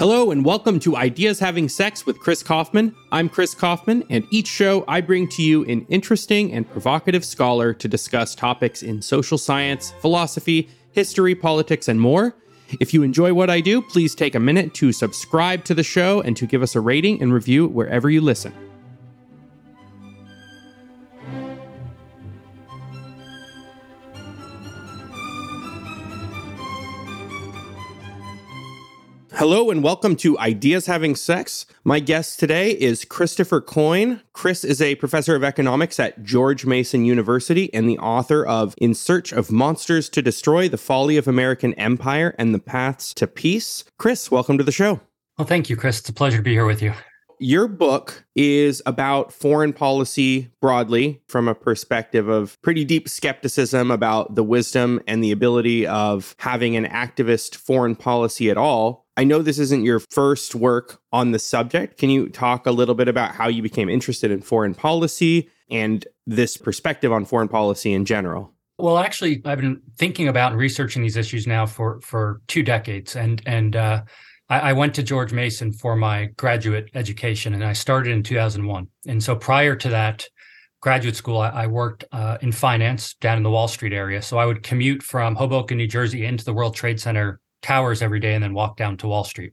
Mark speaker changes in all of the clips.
Speaker 1: Hello, and welcome to Ideas Having Sex with Chris Kaufman. I'm Chris Kaufman, and each show I bring to you an interesting and provocative scholar to discuss topics in social science, philosophy, history, politics, and more. If you enjoy what I do, please take a minute to subscribe to the show and to give us a rating and review wherever you listen. Hello and welcome to Ideas Having Sex. My guest today is Christopher Coyne. Chris is a professor of economics at George Mason University and the author of In Search of Monsters to Destroy the Folly of American Empire and the Paths to Peace. Chris, welcome to the show.
Speaker 2: Well, thank you, Chris. It's a pleasure to be here with you.
Speaker 1: Your book is about foreign policy broadly from a perspective of pretty deep skepticism about the wisdom and the ability of having an activist foreign policy at all. I know this isn't your first work on the subject. Can you talk a little bit about how you became interested in foreign policy and this perspective on foreign policy in general?
Speaker 2: Well, actually, I've been thinking about and researching these issues now for for two decades, and and uh, I, I went to George Mason for my graduate education, and I started in 2001. And so prior to that graduate school, I, I worked uh, in finance down in the Wall Street area. So I would commute from Hoboken, New Jersey, into the World Trade Center towers every day and then walk down to Wall Street.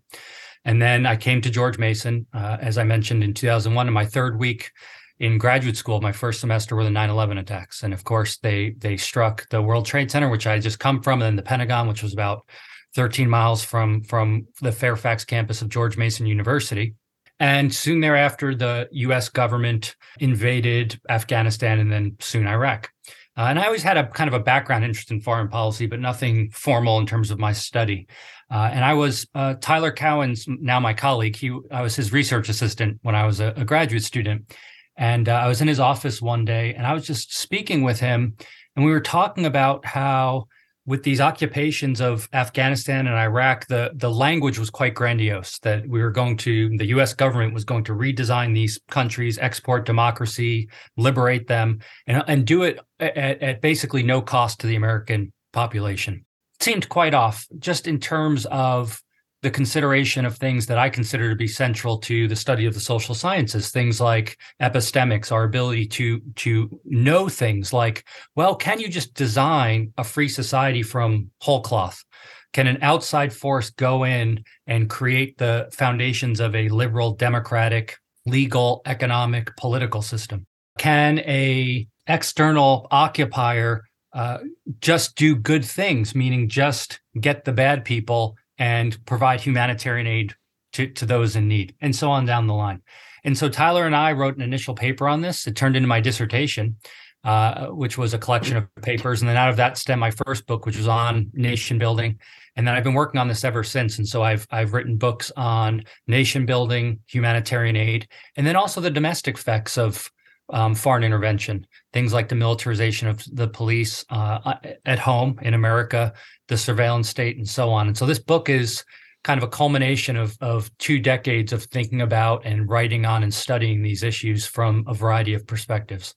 Speaker 2: And then I came to George Mason, uh, as I mentioned in 2001, in my third week in graduate school. My first semester were the 9/11 attacks, and of course they they struck the World Trade Center, which I had just come from, and then the Pentagon, which was about 13 miles from from the Fairfax campus of George Mason University. And soon thereafter, the U.S. government invaded Afghanistan and then soon Iraq. Uh, and I always had a kind of a background interest in foreign policy, but nothing formal in terms of my study. Uh, and I was uh, Tyler Cowen's now my colleague. He I was his research assistant when I was a, a graduate student, and uh, I was in his office one day, and I was just speaking with him, and we were talking about how with these occupations of Afghanistan and Iraq, the the language was quite grandiose. That we were going to, the U.S. government was going to redesign these countries, export democracy, liberate them, and and do it at, at basically no cost to the American population. It seemed quite off, just in terms of the consideration of things that I consider to be central to the study of the social sciences, things like epistemics, our ability to to know things like, well, can you just design a free society from whole cloth? Can an outside force go in and create the foundations of a liberal, democratic, legal, economic, political system? Can a external occupier uh, just do good things, meaning just get the bad people and provide humanitarian aid to, to those in need, and so on down the line. And so Tyler and I wrote an initial paper on this. It turned into my dissertation, uh, which was a collection of papers. And then out of that stemmed my first book, which was on nation building. And then I've been working on this ever since. And so I've I've written books on nation building, humanitarian aid, and then also the domestic effects of um, foreign intervention, things like the militarization of the police uh, at home in America, the surveillance state, and so on. And so this book is kind of a culmination of of two decades of thinking about and writing on and studying these issues from a variety of perspectives.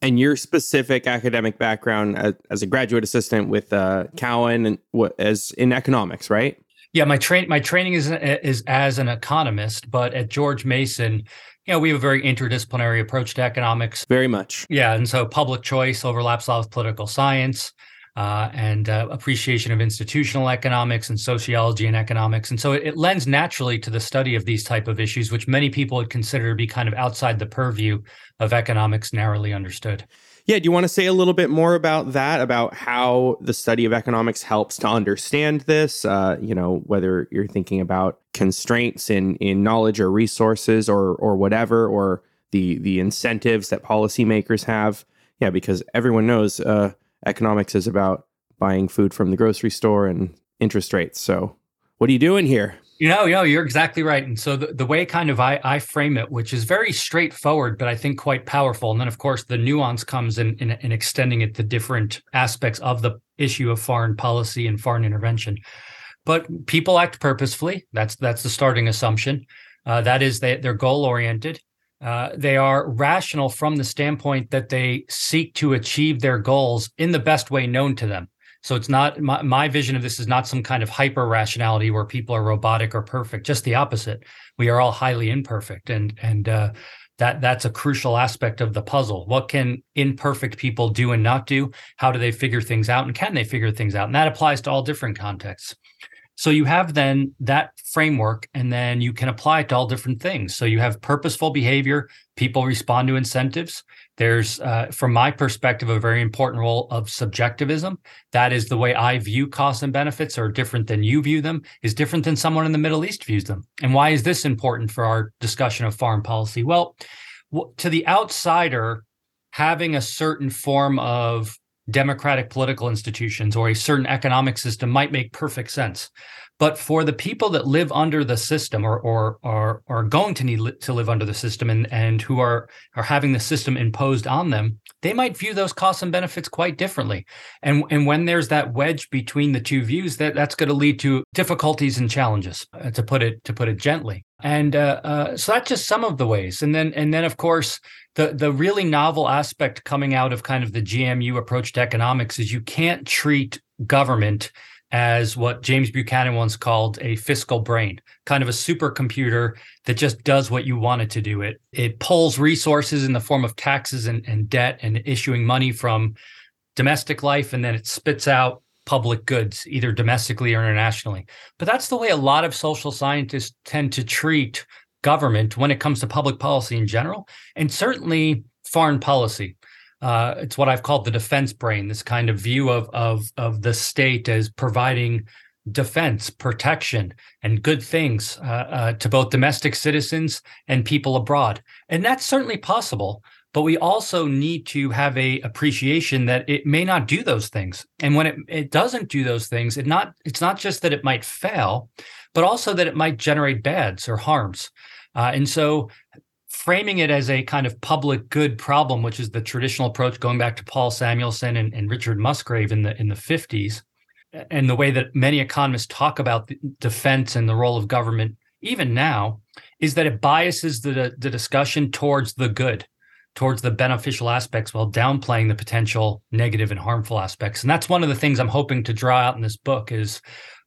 Speaker 1: And your specific academic background as, as a graduate assistant with uh, Cowen and what as in economics, right?
Speaker 2: Yeah, my train my training is is as an economist, but at George Mason, you know, we have a very interdisciplinary approach to economics.
Speaker 1: Very much.
Speaker 2: Yeah. And so public choice overlaps a lot with political science uh, and uh, appreciation of institutional economics and sociology and economics. And so it, it, lends naturally to the study of these type of issues, which many people would consider to be kind of outside the purview of economics narrowly understood.
Speaker 1: Yeah, do you want to say a little bit more about that, about how the study of economics helps to understand this? Uh, you know, whether you're thinking about constraints in in knowledge or resources or or whatever, or the the incentives that policymakers have. Yeah, because everyone knows uh, economics is about buying food from the grocery store and interest rates. So, what are you doing here?
Speaker 2: You know, know, you're exactly right. And so the, the way kind of I, I frame it, which is very straightforward, but I think quite powerful. And then of course the nuance comes in, in, in extending it to different aspects of the issue of foreign policy and foreign intervention. But people act purposefully. That's that's the starting assumption. Uh, that is they, they're goal oriented. Uh, they are rational from the standpoint that they seek to achieve their goals in the best way known to them. So it's not my, my vision of this is not some kind of hyper rationality where people are robotic or perfect. Just the opposite. We are all highly imperfect, and and uh, that that's a crucial aspect of the puzzle. What can imperfect people do and not do? How do they figure things out, and can they figure things out? And that applies to all different contexts. So you have then that framework, and then you can apply it to all different things. So you have purposeful behavior, people respond to incentives. There's, uh, from my perspective, a very important role of subjectivism. That is the way I view costs and benefits are different than you view them, is different than someone in the Middle East views them. And why is this important for our discussion of foreign policy? Well, to the outsider, having a certain form of democratic political institutions or a certain economic system might make perfect sense. But for the people that live under the system or or are are going to need li- to live under the system and and who are are having the system imposed on them, they might view those costs and benefits quite differently. And and when there's that wedge between the two views, that that's going to lead to difficulties and challenges, uh, to put it to put it gently. And uh, uh, so that's just some of the ways. And then and then of course the the really novel aspect coming out of kind of the GMU approach to economics is you can't treat government as what James Buchanan once called a fiscal brain, kind of a supercomputer that just does what you want it to do. It it pulls resources in the form of taxes and, and debt and issuing money from domestic life, and then it spits out public goods, either domestically or internationally. But that's the way a lot of social scientists tend to treat government when it comes to public policy in general, and certainly foreign policy. Uh, it's what I've called the defense brain, this kind of view of of of the state as providing defense, protection, and good things uh, uh, to both domestic citizens and people abroad. And that's certainly possible. But we also need to have a appreciation that it may not do those things. And when it, it doesn't do those things, it not it's not just that it might fail, but also that it might generate bads or harms. Uh, and so framing it as a kind of public good problem, which is the traditional approach going back to Paul Samuelson and, and Richard Musgrave in the in the 50s, and the way that many economists talk about defense and the role of government, even now, is that it biases the the discussion towards the good, towards the beneficial aspects, while downplaying the potential negative and harmful aspects. And that's one of the things I'm hoping to draw out in this book is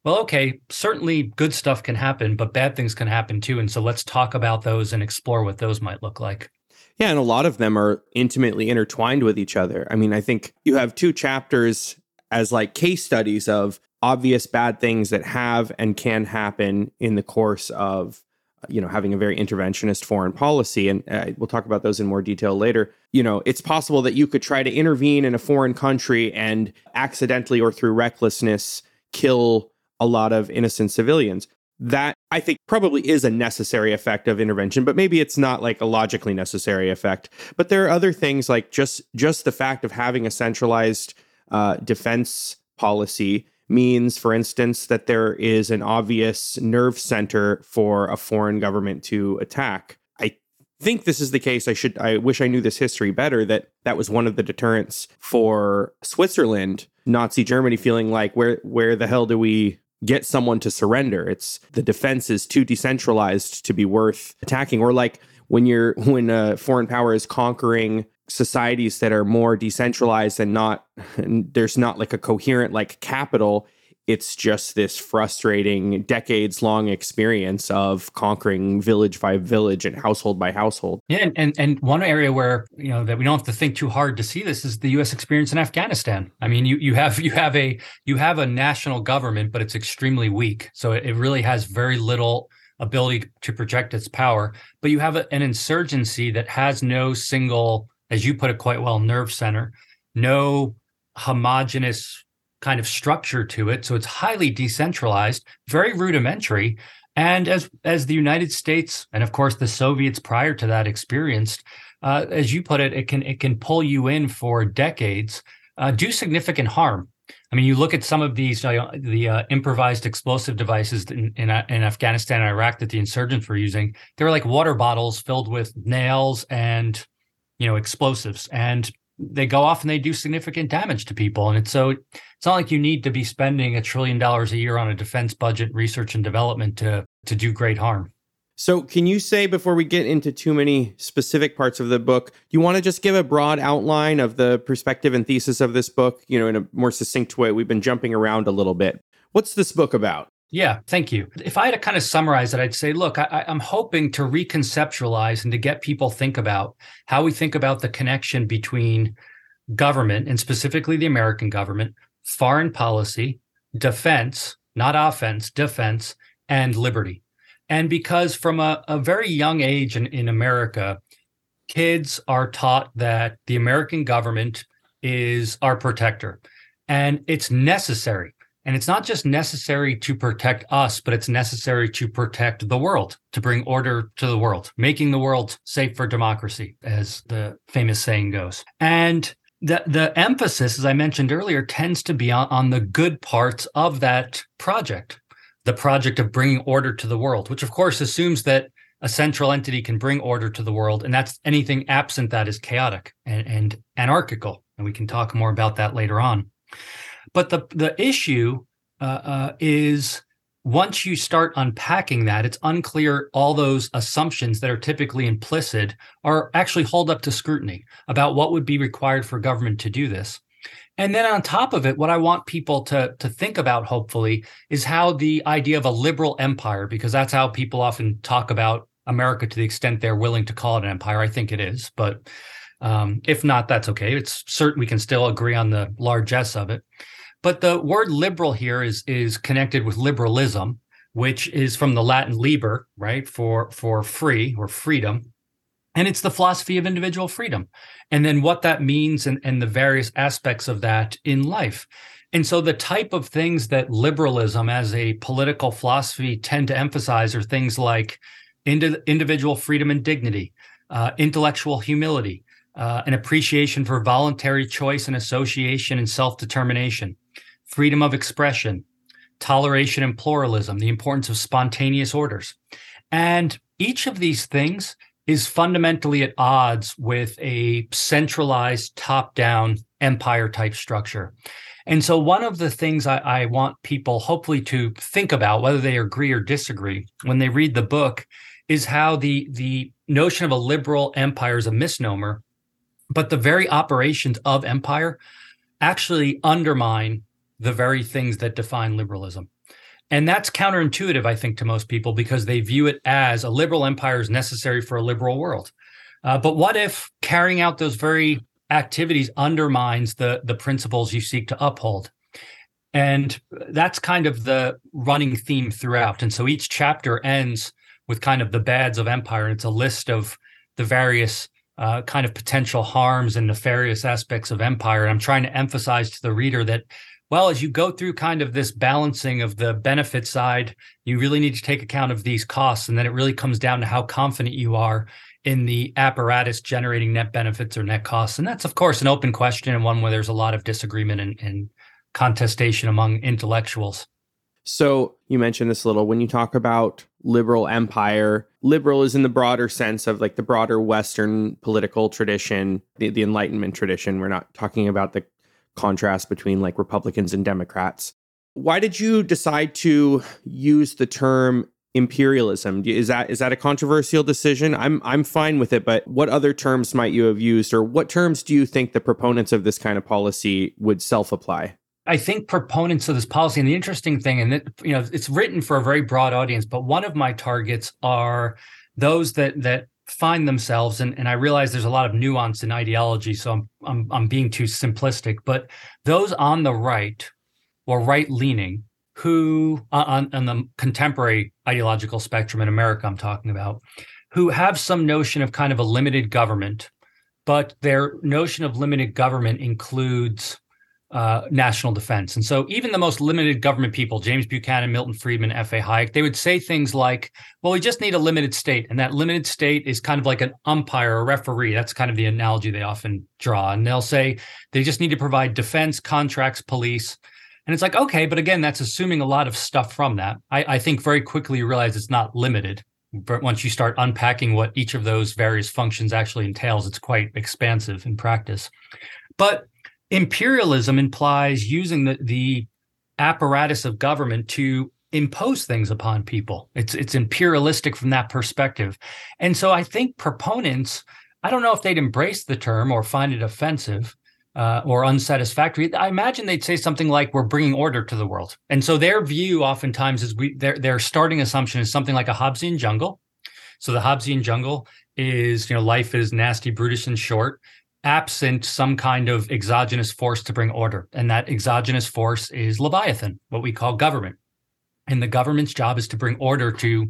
Speaker 2: well, okay, certainly good stuff can happen, but bad things can happen too. And so let's talk about those and explore what those might look like.
Speaker 1: Yeah, and a lot of them are intimately intertwined with each other. I mean, I think you have two chapters as like case studies of obvious bad things that have and can happen in the course of you know having a very interventionist foreign policy and uh, we'll talk about those in more detail later you know it's possible that you could try to intervene in a foreign country and accidentally or through recklessness kill a lot of innocent civilians. That I think probably is a necessary effect of intervention, but maybe it's not like a logically necessary effect. But there are other things like just just the fact of having a centralized uh, defense policy means, for instance, that there is an obvious nerve center for a foreign government to attack. I think this is the case. I should. I wish I knew this history better. That that was one of the deterrents for Switzerland, Nazi Germany, feeling like where where the hell do we get someone to surrender. It's the defense is too decentralized to be worth attacking. Or like when you're when a foreign power is conquering societies that are more decentralized and not and there's not like a coherent like capital it's just this frustrating decades long experience of conquering village by village and household by household.
Speaker 2: Yeah, and, and and one area where you know that we don't have to think too hard to see this is the U.S. experience in Afghanistan. I mean, you you have you have a you have a national government, but it's extremely weak, so it, really has very little ability to project its power. But you have a, an insurgency that has no single, as you put it quite well, nerve center, no homogenous kind of structure to it. So it's highly decentralized, very rudimentary. And as as the United States and of course the Soviets prior to that experienced, uh, as you put it, it can it can pull you in for decades, uh, do significant harm. I mean, you look at some of these uh, the uh, improvised explosive devices in, in, in Afghanistan and Iraq that the insurgents were using. They were like water bottles filled with nails and you know explosives, and they go off and they do significant damage to people. And it's so it's not like you need to be spending a trillion dollars a year on a defense budget, research and development to to do great harm.
Speaker 1: So, can you say before we get into too many specific parts of the book, you want to just give a broad outline of the perspective and thesis of this book, you know, in a more succinct way? We've been jumping around a little bit. What's this book about?
Speaker 2: Yeah, thank you. If I had to kind of summarize it, I'd say, look, I, am hoping to reconceptualize and to get people think about how we think about the connection between government and specifically the American government, foreign policy, defense, not offense, defense, and liberty. And because from a, a very young age in, in America, kids are taught that the American government is our protector. And it's necessary. And it's not just necessary to protect us, but it's necessary to protect the world, to bring order to the world, making the world safe for democracy, as the famous saying goes. And the, the emphasis, as I mentioned earlier, tends to be on, on the good parts of that project the project of bringing order to the world, which of course assumes that a central entity can bring order to the world. And that's anything absent that is chaotic and, and anarchical. And we can talk more about that later on. But the, the issue uh, uh, is once you start unpacking that, it's unclear all those assumptions that are typically implicit are actually hold up to scrutiny about what would be required for government to do this. And then on top of it, what I want people to, to think about, hopefully, is how the idea of a liberal empire, because that's how people often talk about America to the extent they're willing to call it an empire. I think it is. But um, if not, that's okay. It's certain we can still agree on the largesse of it. But the word liberal here is is connected with liberalism, which is from the Latin liber, right, for for free or freedom. And it's the philosophy of individual freedom. And then what that means and, and the various aspects of that in life. And so the type of things that liberalism as a political philosophy tend to emphasize are things like indi- individual freedom and dignity, uh, intellectual humility, uh, an appreciation for voluntary choice and association and self determination, freedom of expression, toleration and pluralism, the importance of spontaneous orders. And each of these things is fundamentally at odds with a centralized top down empire type structure. And so, one of the things I, I, want people hopefully to think about, whether they agree or disagree, when they read the book, is how the, the notion of a liberal empire is a misnomer, but the very operations of empire actually undermine the very things that define liberalism. And that's counterintuitive, I think, to most people because they view it as a liberal empire is necessary for a liberal world. Uh, but what if carrying out those very activities undermines the the principles you seek to uphold? And that's kind of the running theme throughout. And so each chapter ends with kind of the bads of empire. And it's a list of the various uh, kind of potential harms and nefarious aspects of empire. And I'm trying to emphasize to the reader that well, as you go through kind of this balancing of the benefit side, you really need to take account of these costs. And then it really comes down to how confident you are in the apparatus generating net benefits or net costs. And that's, of course, an open question and one where there's a lot of disagreement and, and contestation among intellectuals.
Speaker 1: So you mentioned this a little when you talk about liberal empire. Liberal is in the broader sense of like the broader Western political tradition, the, the Enlightenment tradition. We're not talking about the contrast between like Republicans and Democrats. Why did you decide to use the term imperialism? Is that is that a controversial decision? I'm I'm fine with it, but what other terms might you have used or what terms do you think the proponents of this kind of policy would self-apply?
Speaker 2: I think proponents of this policy, and the interesting thing, and it, you know, it's written for a very broad audience, but one of my targets are those that that find themselves and, and i realize there's a lot of nuance in ideology so I'm, I'm i'm being too simplistic but those on the right or right leaning who uh, on, on the contemporary ideological spectrum in america i'm talking about who have some notion of kind of a limited government but their notion of limited government includes uh, national defense. And so, even the most limited government people, James Buchanan, Milton Friedman, F.A. Hayek, they would say things like, well, we just need a limited state. And that limited state is kind of like an umpire, a referee. That's kind of the analogy they often draw. And they'll say they just need to provide defense, contracts, police. And it's like, okay, but again, that's assuming a lot of stuff from that. I, I think very quickly you realize it's not limited. But once you start unpacking what each of those various functions actually entails, it's quite expansive in practice. But imperialism implies using the, the apparatus of government to impose things upon people. It's it's imperialistic from that perspective. And so I think proponents, I don't know if they'd embrace the term or find it offensive. Uh, or unsatisfactory. I imagine they'd say something like, "We're bringing order to the world," and so their view oftentimes is we their their starting assumption is something like a Hobbesian jungle. So the Hobbesian jungle is, you know, life is nasty, brutish, and short, absent some kind of exogenous force to bring order, and that exogenous force is Leviathan, what we call government and the government's job is to bring order to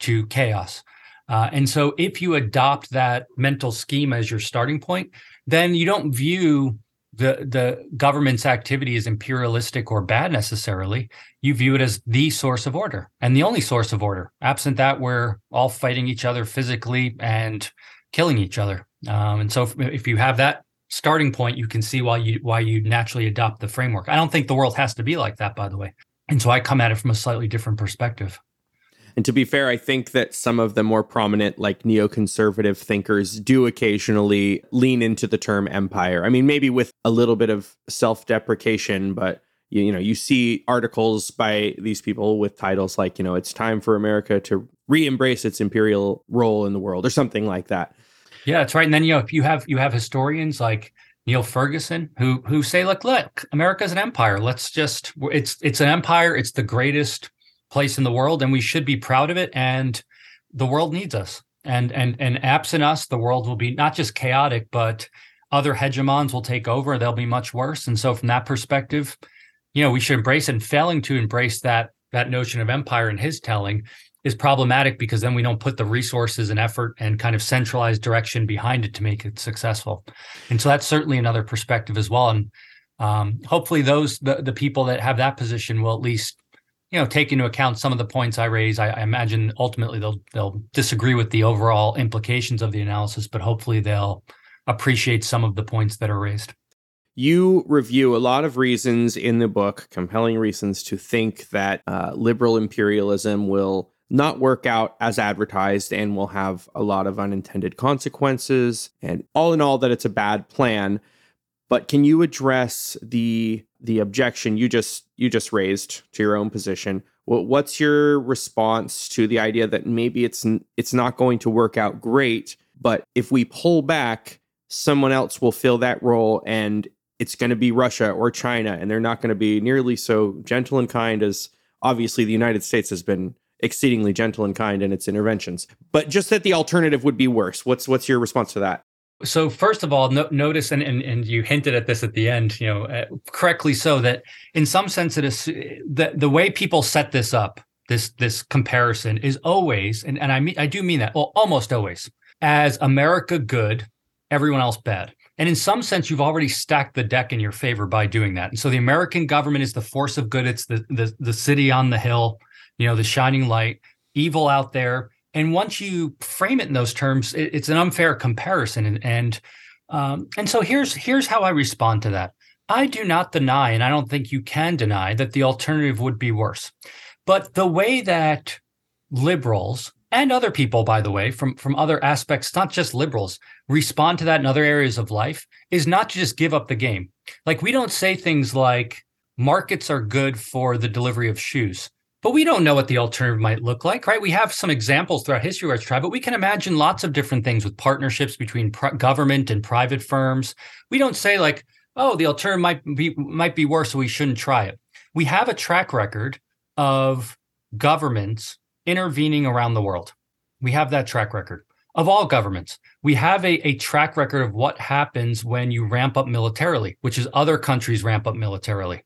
Speaker 2: to chaos. Uh, and so, if you adopt that mental scheme as your starting point, then you don't view the the government's activity as imperialistic or bad necessarily. You view it as the source of order and the only source of order. Absent that, we're all fighting each other physically and killing each other. Um, and so, if, you have that starting point, you can see why you why you naturally adopt the framework. I don't think the world has to be like that, by the way. And so I come at it from a slightly different perspective.
Speaker 1: And to be fair, I think that some of the more prominent, like neoconservative thinkers, do occasionally lean into the term empire. I mean, maybe with a little bit of self deprecation, but you, you know, you see articles by these people with titles like, you know, it's time for America to re embrace its imperial role in the world or something like that.
Speaker 2: Yeah, that's right. And then, you know, you have you have historians like Niall Ferguson, who who say, look, look, America's an empire. Let's just it's it's an empire. It's the greatest place in the world, and we should be proud of it. And the world needs us. And and and absent us, the world will be not just chaotic, but other hegemons will take over. They'll be much worse. And so, from that perspective, you know, we should embrace. And failing to embrace that that notion of empire in his telling is problematic because then we don't put the resources and effort and kind of centralized direction behind it to make it successful. And so that's certainly another perspective as well. And um, hopefully, those the, the people that have that position will at least you know take into account some of the points I raise. I, I imagine ultimately they'll they'll disagree with the overall implications of the analysis, but hopefully they'll appreciate some of the points that are raised.
Speaker 1: You review a lot of reasons in the book, compelling reasons to think that uh, liberal imperialism will not work out as advertised and will have a lot of unintended consequences and all in all that it's a bad plan. But can you address the the objection you just you just raised to your own position? What's your response to the idea that maybe it's it's not going to work out great but if we pull back someone else will fill that role and it's going to be Russia or China and they're not going to be nearly so gentle and kind as obviously the United States has been exceedingly gentle and kind in its interventions. But just that the alternative would be worse. What's what's your response to that?
Speaker 2: So first of all, no, notice and, and and you hinted at this at the end, you know, uh, correctly so that in some sense it is the the way people set this up, this this comparison is always, and, and I mean I do mean that, well, almost always, as America good, everyone else bad. And in some sense, you've already stacked the deck in your favor by doing that. And so the American government is the force of good. It's the the, the city on the hill you know, the shining light, evil out there. And once you frame it in those terms, it, it's an unfair comparison. And and um, and so here's here's how I respond to that. I do not deny, and I don't think you can deny that the alternative would be worse. But the way that liberals and other people, by the way, from from other aspects, not just liberals, respond to that in other areas of life is not to just give up the game. Like we don't say things like markets are good for the delivery of shoes but we don't know what the alternative might look like, right? We have some examples throughout history where it's tried, but we can imagine lots of different things with partnerships between government and private firms. We don't say like, oh, the alternative might be might be worse, so we shouldn't try it. We have a track record of governments intervening around the world. We have that track record of all governments. We have a, a track record of what happens when you ramp up militarily, which is other countries ramp up militarily.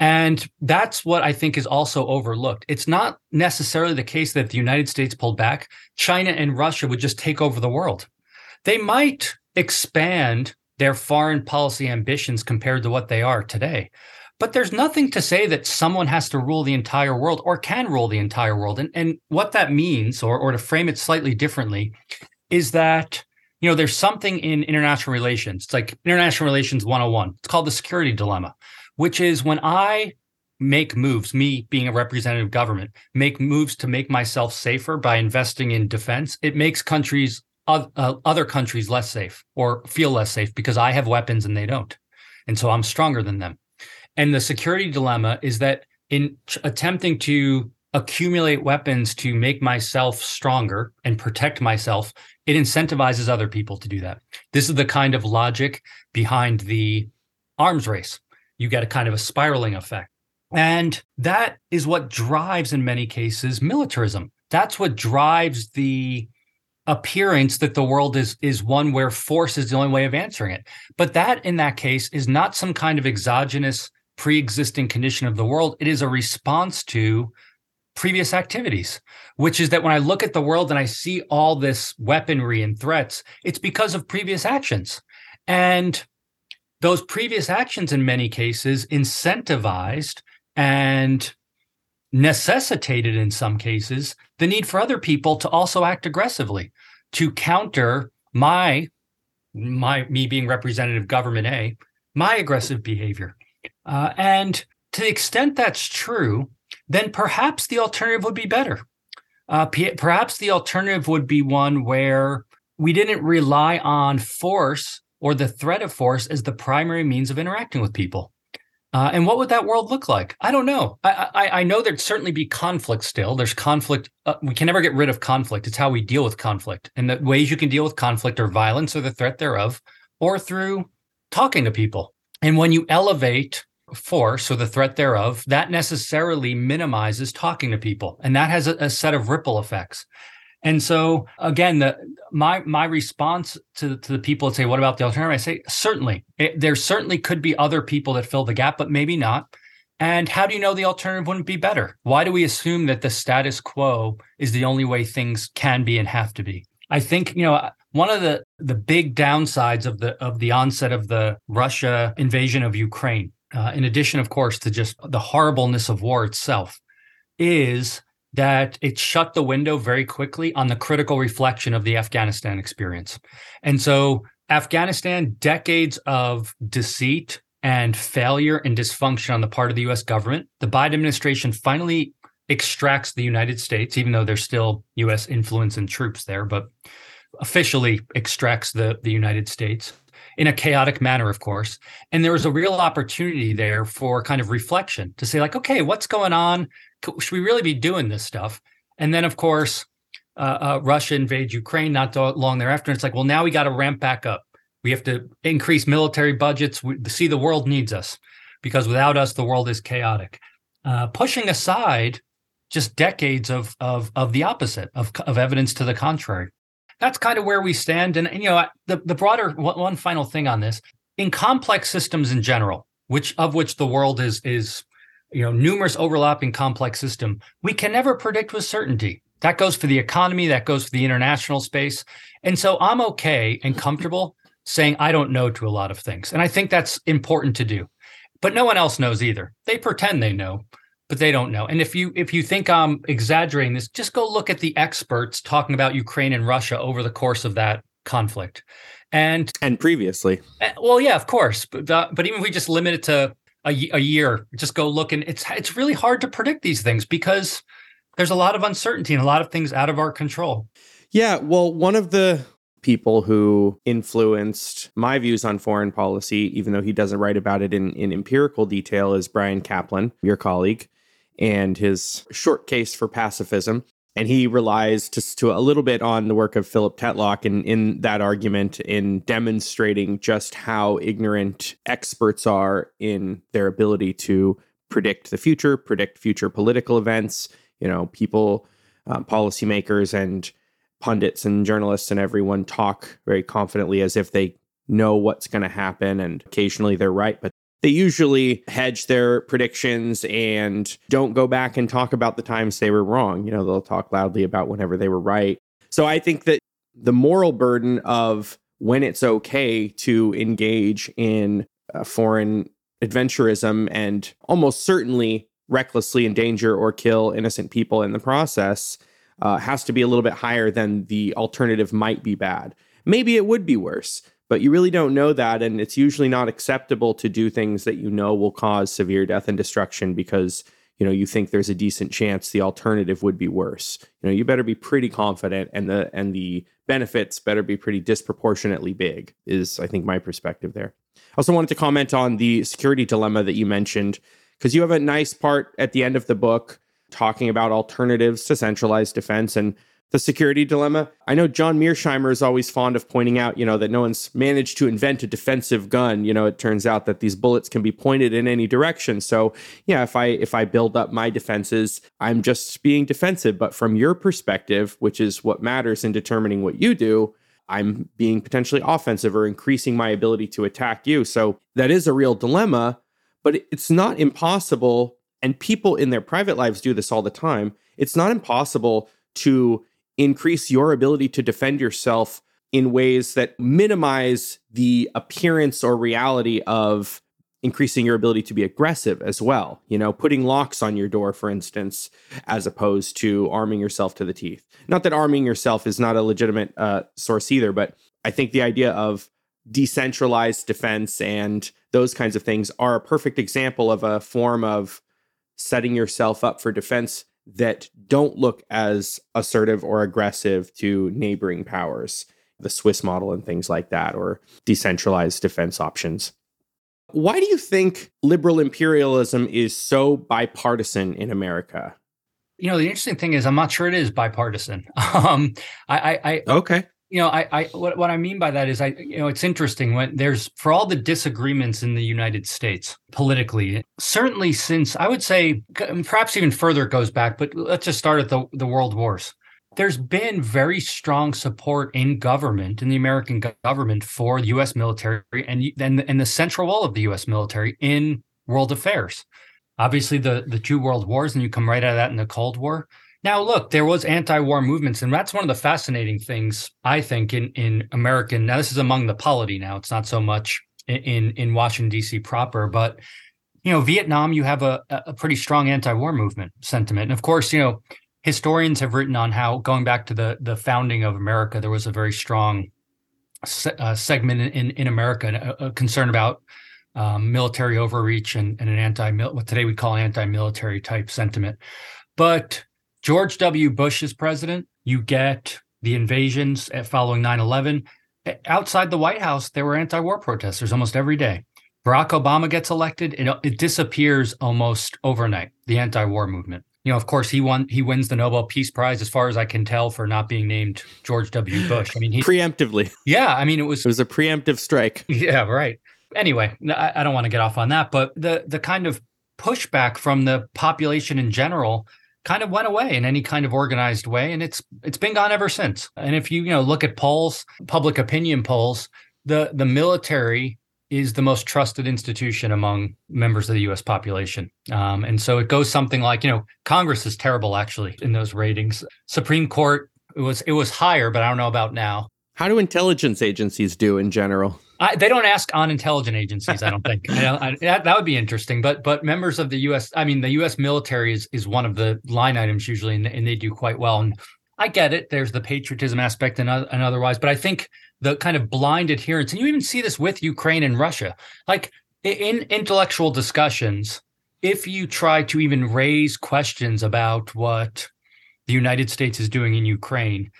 Speaker 2: And that's what I think is also overlooked. It's not necessarily the case that the United States pulled back, China and Russia would just take over the world. They might expand their foreign policy ambitions compared to what they are today. But there's nothing to say that someone has to rule the entire world or can rule the entire world. And, and what that means, or, or to frame it slightly differently, is that you know there's something in international relations. It's like international relations 101. It's called the security dilemma which is when I make moves, me being a representative government, make moves to make myself safer by investing in defense, it makes countries, uh, other countries less safe or feel less safe because I have weapons and they don't. And so I'm stronger than them. And the security dilemma is that in ch- attempting to accumulate weapons to make myself stronger and protect myself, it incentivizes other people to do that. This is the kind of logic behind the arms race. You get a kind of a spiraling effect. And that is what drives, in many cases, militarism. That's what drives the appearance that the world is is one where force is the only way of answering it. But that in that case is not some kind of exogenous pre-existing condition of the world. It is a response to previous activities, which is that when I look at the world and I see all this weaponry and threats, it's because of previous actions. And those previous actions, in many cases, incentivized and necessitated, in some cases, the need for other people to also act aggressively to counter my my me being representative government A, my aggressive behavior. Uh, and to the extent that's true, then perhaps the alternative would be better. Uh, p- perhaps the alternative would be one where we didn't rely on force or the threat of force as the primary means of interacting with people. Uh, and what would that world look like? I don't know. I, I, I know there'd certainly be conflict still. There's conflict. Uh, we can never get rid of conflict. It's how we deal with conflict. And the ways you can deal with conflict are violence or the threat thereof, or through talking to people. And when you elevate force or the threat thereof, that necessarily minimizes talking to people. And that has a, a set of ripple effects. And so again, the my my response to, to the people that say, "What about the alternative?" I say, certainly, it, there certainly could be other people that fill the gap, but maybe not. And how do you know the alternative wouldn't be better? Why do we assume that the status quo is the only way things can be and have to be? I think you know one of the the big downsides of the of the onset of the Russia invasion of Ukraine uh, in addition, of course, to just the horribleness of war itself, is that it shut the window very quickly on the critical reflection of the Afghanistan experience. And so, Afghanistan, decades of deceit and failure and dysfunction on the part of the US government, the Biden administration finally extracts the United States, even though there's still US influence and troops there, but officially extracts the, the United States in a chaotic manner, of course. And there was a real opportunity there for kind of reflection to say, like, okay, what's going on? Should we really be doing this stuff? And then, of course, uh, uh, Russia invades Ukraine not long thereafter. And it's like, well, now we got to ramp back up. We have to increase military budgets. We see the world needs us because without us, the world is chaotic. Uh, pushing aside just decades of of of the opposite of of evidence to the contrary that's kind of where we stand. And, and you know, the, the broader one final thing on this in complex systems in general, which of which the world is is you know numerous overlapping complex system, we can never predict with certainty. That goes for the economy, that goes for the international space. And so I'm okay and comfortable saying I don't know to a lot of things. And I think that's important to do. But no one else knows either. They pretend they know but they don't know. And if you if you think I'm exaggerating this, just go look at the experts talking about Ukraine and Russia over the course of that conflict. And
Speaker 1: and previously.
Speaker 2: Eh, well, yeah, of course. But uh, but even if we just limit it to a, a year, just go look and it's it's really hard to predict these things because there's a lot of uncertainty and a lot of things out of our control.
Speaker 1: Yeah, well, one of the people who influenced my views on foreign policy, even though he doesn't write about it in, in empirical detail, is Bryan Caplan, your colleague and his short case for pacifism. And he relies to, to a little bit on the work of Philip Tetlock in, in that argument in demonstrating just how ignorant experts are in their ability to predict the future, predict future political events. You know, people, uh, policymakers, and pundits and journalists and everyone talk very confidently as if they know what's going to happen. And occasionally they're right, but they usually hedge their predictions and don't go back and talk about the times they were wrong. You know, they'll talk loudly about whenever they were right. So I think that the moral burden of when it's okay to engage in uh, foreign adventurism and almost certainly recklessly endanger or kill innocent people in the process uh, has to be a little bit higher than the alternative might be bad. Maybe it would be worse but you really don't know that and it's usually not acceptable to do things that you know will cause severe death and destruction because you know you think there's a decent chance the alternative would be worse. You know you better be pretty confident and the and the benefits better be pretty disproportionately big is i think my perspective there. I also wanted to comment on the security dilemma that you mentioned because you have a nice part at the end of the book talking about alternatives to centralized defense and the security dilemma. I know John Mearsheimer is always fond of pointing out, you know, that no one's managed to invent a defensive gun. You know, it turns out that these bullets can be pointed in any direction. So, yeah, if I if I build up my defenses, I'm just being defensive, but from your perspective, which is what matters in determining what you do, I'm being potentially offensive or increasing my ability to attack you. So, that is a real dilemma, but it's not impossible and people in their private lives do this all the time. It's not impossible to increase your ability to defend yourself in ways that minimize the appearance or reality of increasing your ability to be aggressive as well. You know, putting locks on your door, for instance, as opposed to arming yourself to the teeth. Not that arming yourself is not a legitimate uh, source either, but I think the idea of decentralized defense and those kinds of things are a perfect example of a form of setting yourself up for defense that don't look as assertive or aggressive to neighboring powers, the Swiss model and things like that, or decentralized defense options. Why do you think liberal imperialism is so bipartisan in America?
Speaker 2: You know, the interesting thing is, I'm not sure it is bipartisan. Um, I, I, I
Speaker 1: okay
Speaker 2: you know, I, I what, what I mean by that is I, you know, it's interesting when there's for all the disagreements in the United States politically, certainly since I would say perhaps even further it goes back, but let's just start at the, the world wars. There's been very strong support in government, in the American government, for the U.S. military and and, and the central role of the U.S. military in world affairs. Obviously, the the two world wars, and you come right out of that in the Cold War now, look, there was anti-war movements, and that's one of the fascinating things I think in in American. Now, this is among the polity. Now, it's not so much in in Washington D.C. proper, but you know, Vietnam, you have a a pretty strong anti-war movement sentiment, and of course, you know, historians have written on how going back to the the founding of America, there was a very strong se- uh, segment in in America, a, a concern about um, military overreach and, and an anti what today we call anti-military type sentiment, but George W. Bush is president. You get the invasions following 9 11. Outside the White House, there were anti war protesters almost every day. Barack Obama gets elected, it, it disappears almost overnight, the anti war movement. You know, of course, he won. He wins the Nobel Peace Prize, as far as I can tell, for not being named George W. Bush. I mean, he
Speaker 1: preemptively.
Speaker 2: Yeah, I mean, it was
Speaker 1: it was a preemptive strike.
Speaker 2: Yeah, right. Anyway, I, I don't want to get off on that, but the the kind of pushback from the population in general kind of went away in any kind of organized way and it's it's been gone ever since. And if you you know look at polls public opinion polls the the military is the most trusted institution among members of the US population. Um, and so it goes something like you know congress is terrible actually in those ratings. Supreme court it was it was higher but i don't know about now.
Speaker 1: How do intelligence agencies do in general
Speaker 2: I, they don't ask on intelligence agencies. I don't think I, I, that, that would be interesting. But but members of the U.S. I mean, the U.S. military is is one of the line items usually, and, and they do quite well. And I get it. There's the patriotism aspect and, uh, and otherwise, but I think the kind of blind adherence, and you even see this with Ukraine and Russia, like in intellectual discussions, if you try to even raise questions about what the United States is doing in Ukraine,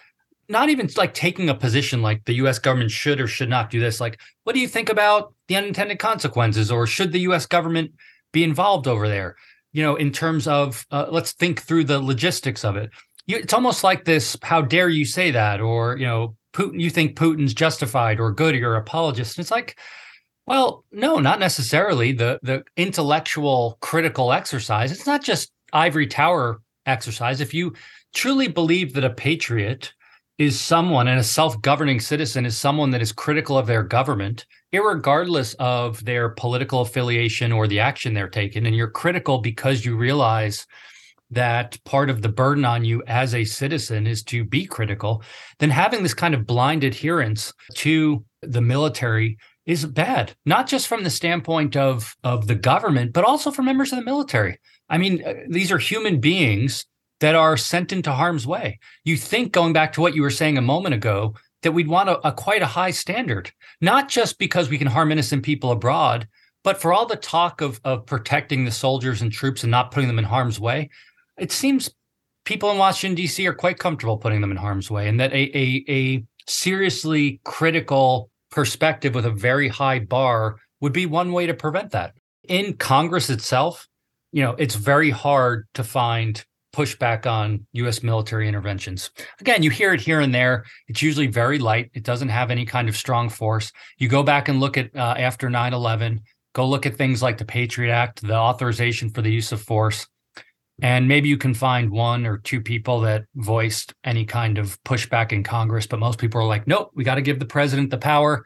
Speaker 2: not even like taking a position like the US government should or should not do this. Like, what do you think about the unintended consequences or should the US government be involved over there? You know, in terms of uh, let's think through the logistics of it. You, it's almost like this how dare you say that? Or, you know, Putin, you think Putin's justified or good or you're apologist. And it's like, well, no, not necessarily. The the intellectual critical exercise, it's not just ivory tower exercise. If you truly believe that a patriot is someone and a self-governing citizen is someone that is critical of their government regardless of their political affiliation or the action they're taking. And you're critical because you realize that part of the burden on you as a citizen is to be critical. Then having this kind of blind adherence to the military is bad not just from the standpoint of of the government but also for members of the military. I mean uh, these are human beings that are sent into harm's way. You think, going back to what you were saying a moment ago, that we'd want a, a quite a high standard, not just because we can harm innocent people abroad, but for all the talk of of protecting the soldiers and troops and not putting them in harm's way. It seems people in Washington D.C. are quite comfortable putting them in harm's way, and that a a, a seriously critical perspective with a very high bar would be one way to prevent that. In Congress itself, you know, it's very hard to find pushback on US military interventions. Again, you hear it here and there. It's usually very light. It doesn't have any kind of strong force. You go back and look at uh, after 9 11, go look at things like the Patriot Act, the authorization for the use of force. And maybe you can find one or two people that voiced any kind of pushback in Congress, but most people are like, nope, we got to give the president the power.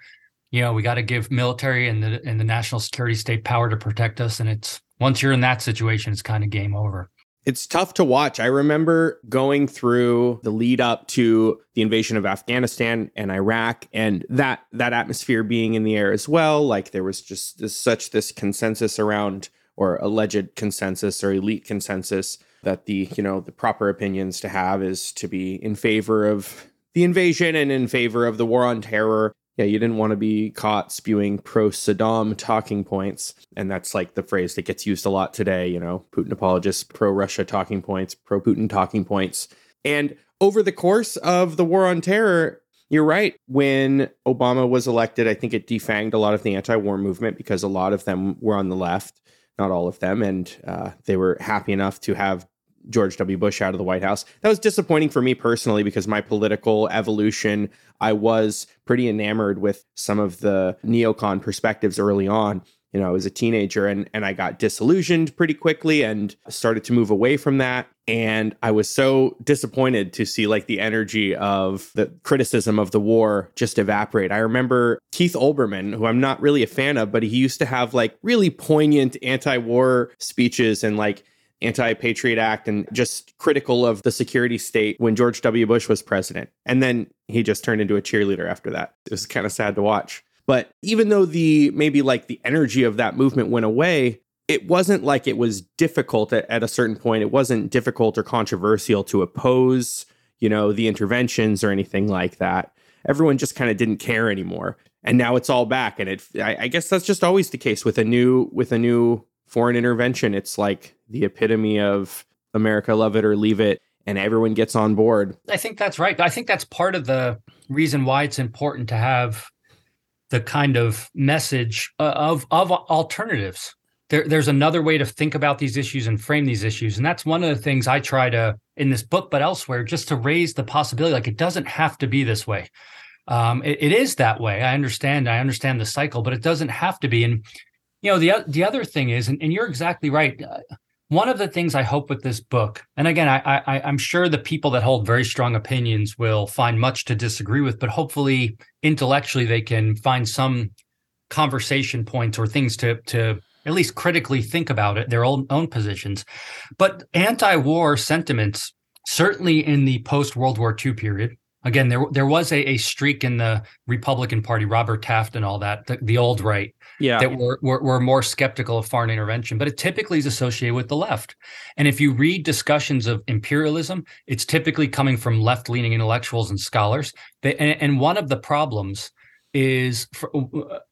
Speaker 2: You know, we got to give military and the and the national security state power to protect us. And it's once you're in that situation, it's kind of game over.
Speaker 1: It's tough to watch. I remember going through the lead up to the invasion of Afghanistan and Iraq and that that atmosphere being in the air as well. Like there was just this, such this consensus around or alleged consensus or elite consensus that the, you know, the proper opinions to have is to be in favor of the invasion and in favor of the war on terror yeah, you didn't want to be caught spewing pro Saddam talking points. And that's like the phrase that gets used a lot today, you know, Putin apologists, pro Russia talking points, pro Putin talking points. And over the course of the war on terror, you're right. When Obama was elected, I think it defanged a lot of the anti war movement because a lot of them were on the left, not all of them. And uh, they were happy enough to have George W. Bush out of the White House. That was disappointing for me personally because my political evolution, I was pretty enamored with some of the neocon perspectives early on. You know, I was a teenager and, and I got disillusioned pretty quickly and started to move away from that. And I was so disappointed to see like the energy of the criticism of the war just evaporate. I remember Keith Olbermann, who I'm not really a fan of, but he used to have like really poignant anti war speeches and like anti Patriot Act and just critical of the security state when George W. Bush was president. And then he just turned into a cheerleader after that. It was kind of sad to watch. But even though the maybe like the energy of that movement went away, it wasn't like it was difficult at, at a certain point. It wasn't difficult or controversial to oppose, you know, the interventions or anything like that. Everyone just kind of didn't care anymore. And now it's all back. And it I, I guess that's just always the case with a new with a new foreign intervention. It's like the epitome of America, love it or leave it, and everyone gets on board.
Speaker 2: I think that's right. I think that's part of the reason why it's important to have the kind of message uh, of of alternatives. There, there's another way to think about these issues and frame these issues, and that's one of the things I try to in this book, but elsewhere, just to raise the possibility. Like it doesn't have to be this way. Um, it, it is that way. I understand. I understand the cycle, but it doesn't have to be. And you know the the other thing is, and, and you're exactly right. Uh, one of the things I hope with this book, and again, I, I I'm sure the people that hold very strong opinions will find much to disagree with, but hopefully intellectually they can find some conversation points or things to to at least critically think about it, their own own positions. But anti-war sentiments, certainly in the post World War II period, again, there there was a, a streak in the Republican Party, Robert Taft and all that, the, the old right,
Speaker 1: yeah.
Speaker 2: that were, were, were more skeptical of foreign intervention. But it typically is associated with the left. And if you read discussions of imperialism, it's typically coming from left leaning intellectuals and scholars. They, and, and one of the problems is for,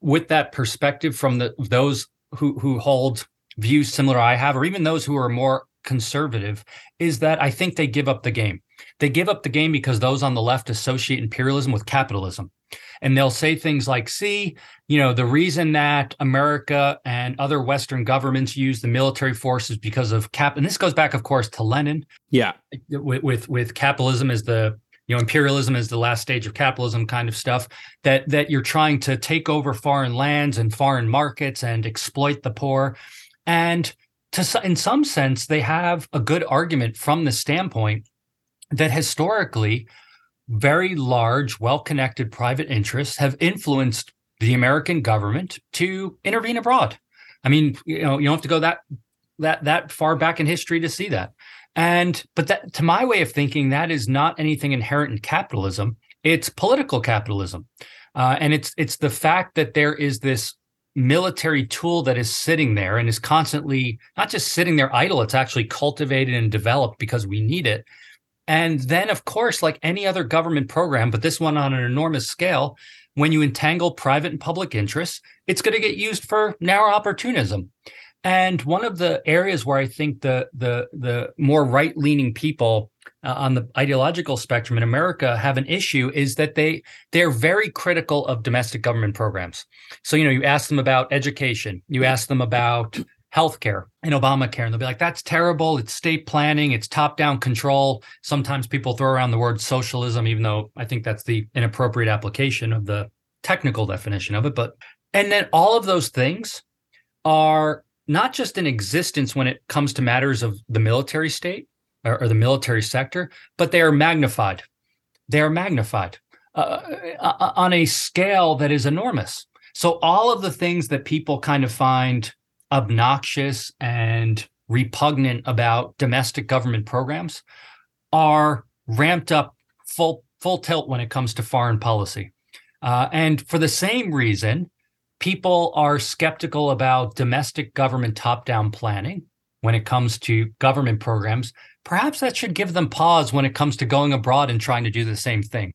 Speaker 2: with that perspective from the those who who hold views similar I have, or even those who are more conservative, is that I think they give up the game they give up the game because those on the left associate imperialism with capitalism. And they'll say things like, see, you know, the reason that America and other Western governments use the military forces because of cap. And this goes back, of course, to Lenin.
Speaker 1: Yeah.
Speaker 2: With, with, with capitalism as the, you know, imperialism is the last stage of capitalism kind of stuff that, that you're trying to take over foreign lands and foreign markets and exploit the poor. And to, in some sense, they have a good argument from the standpoint that historically very large, well connected private interests have influenced the American government to intervene abroad. I mean, you know, you don't have to go that that that far back in history to see that. And but that to my way of thinking, that is not anything inherent in capitalism. It's political capitalism, uh, and it's it's the fact that there is this military tool that is sitting there and is constantly not just sitting there idle. It's actually cultivated and developed because we need it and then, of course, like any other government program, but this one on an enormous scale, when you entangle private and public interests, it's going to get used for narrow opportunism. And one of the areas where I think the the the more right leaning people uh, on the ideological spectrum in America have an issue is that they they're very critical of domestic government programs. So you know, you ask them about education, you ask them about healthcare and Obamacare. And they'll be like, that's terrible. It's state planning, it's top down control. Sometimes people throw around the word socialism, even though I think that's the inappropriate application of the technical definition of it. But, and then all of those things are not just in existence when it comes to matters of the military state or, or the military sector, but they are magnified. They are magnified uh, uh, on a scale that is enormous. So all of the things that people kind of find obnoxious and repugnant about domestic government programs are ramped up full full tilt when it comes to foreign policy. Uh, and for the same reason, people are skeptical about domestic government top-down planning when it comes to government programs. Perhaps that should give them pause when it comes to going abroad and trying to do the same things.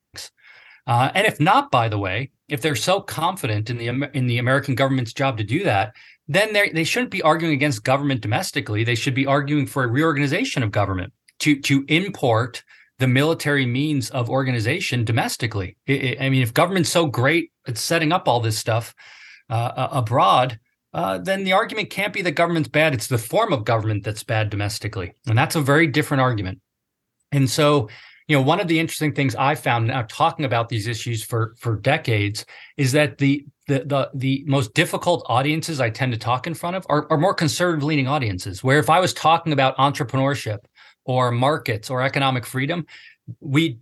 Speaker 2: Uh, and if not, by the way, if they're so confident in the in the American government's job to do that, then they shouldn't be arguing against government domestically. They should be arguing for a reorganization of government to to import the military means of organization domestically. It, it, I mean, if government's so great at setting up all this stuff uh, abroad, uh, then the argument can't be that government's bad. It's the form of government that's bad domestically, and that's a very different argument. And so, you know, one of the interesting things I found now talking about these issues for for decades is that the the the the most difficult audiences I tend to talk in front of are, are more conservative leaning audiences. Where if I was talking about entrepreneurship or markets or economic freedom, we'd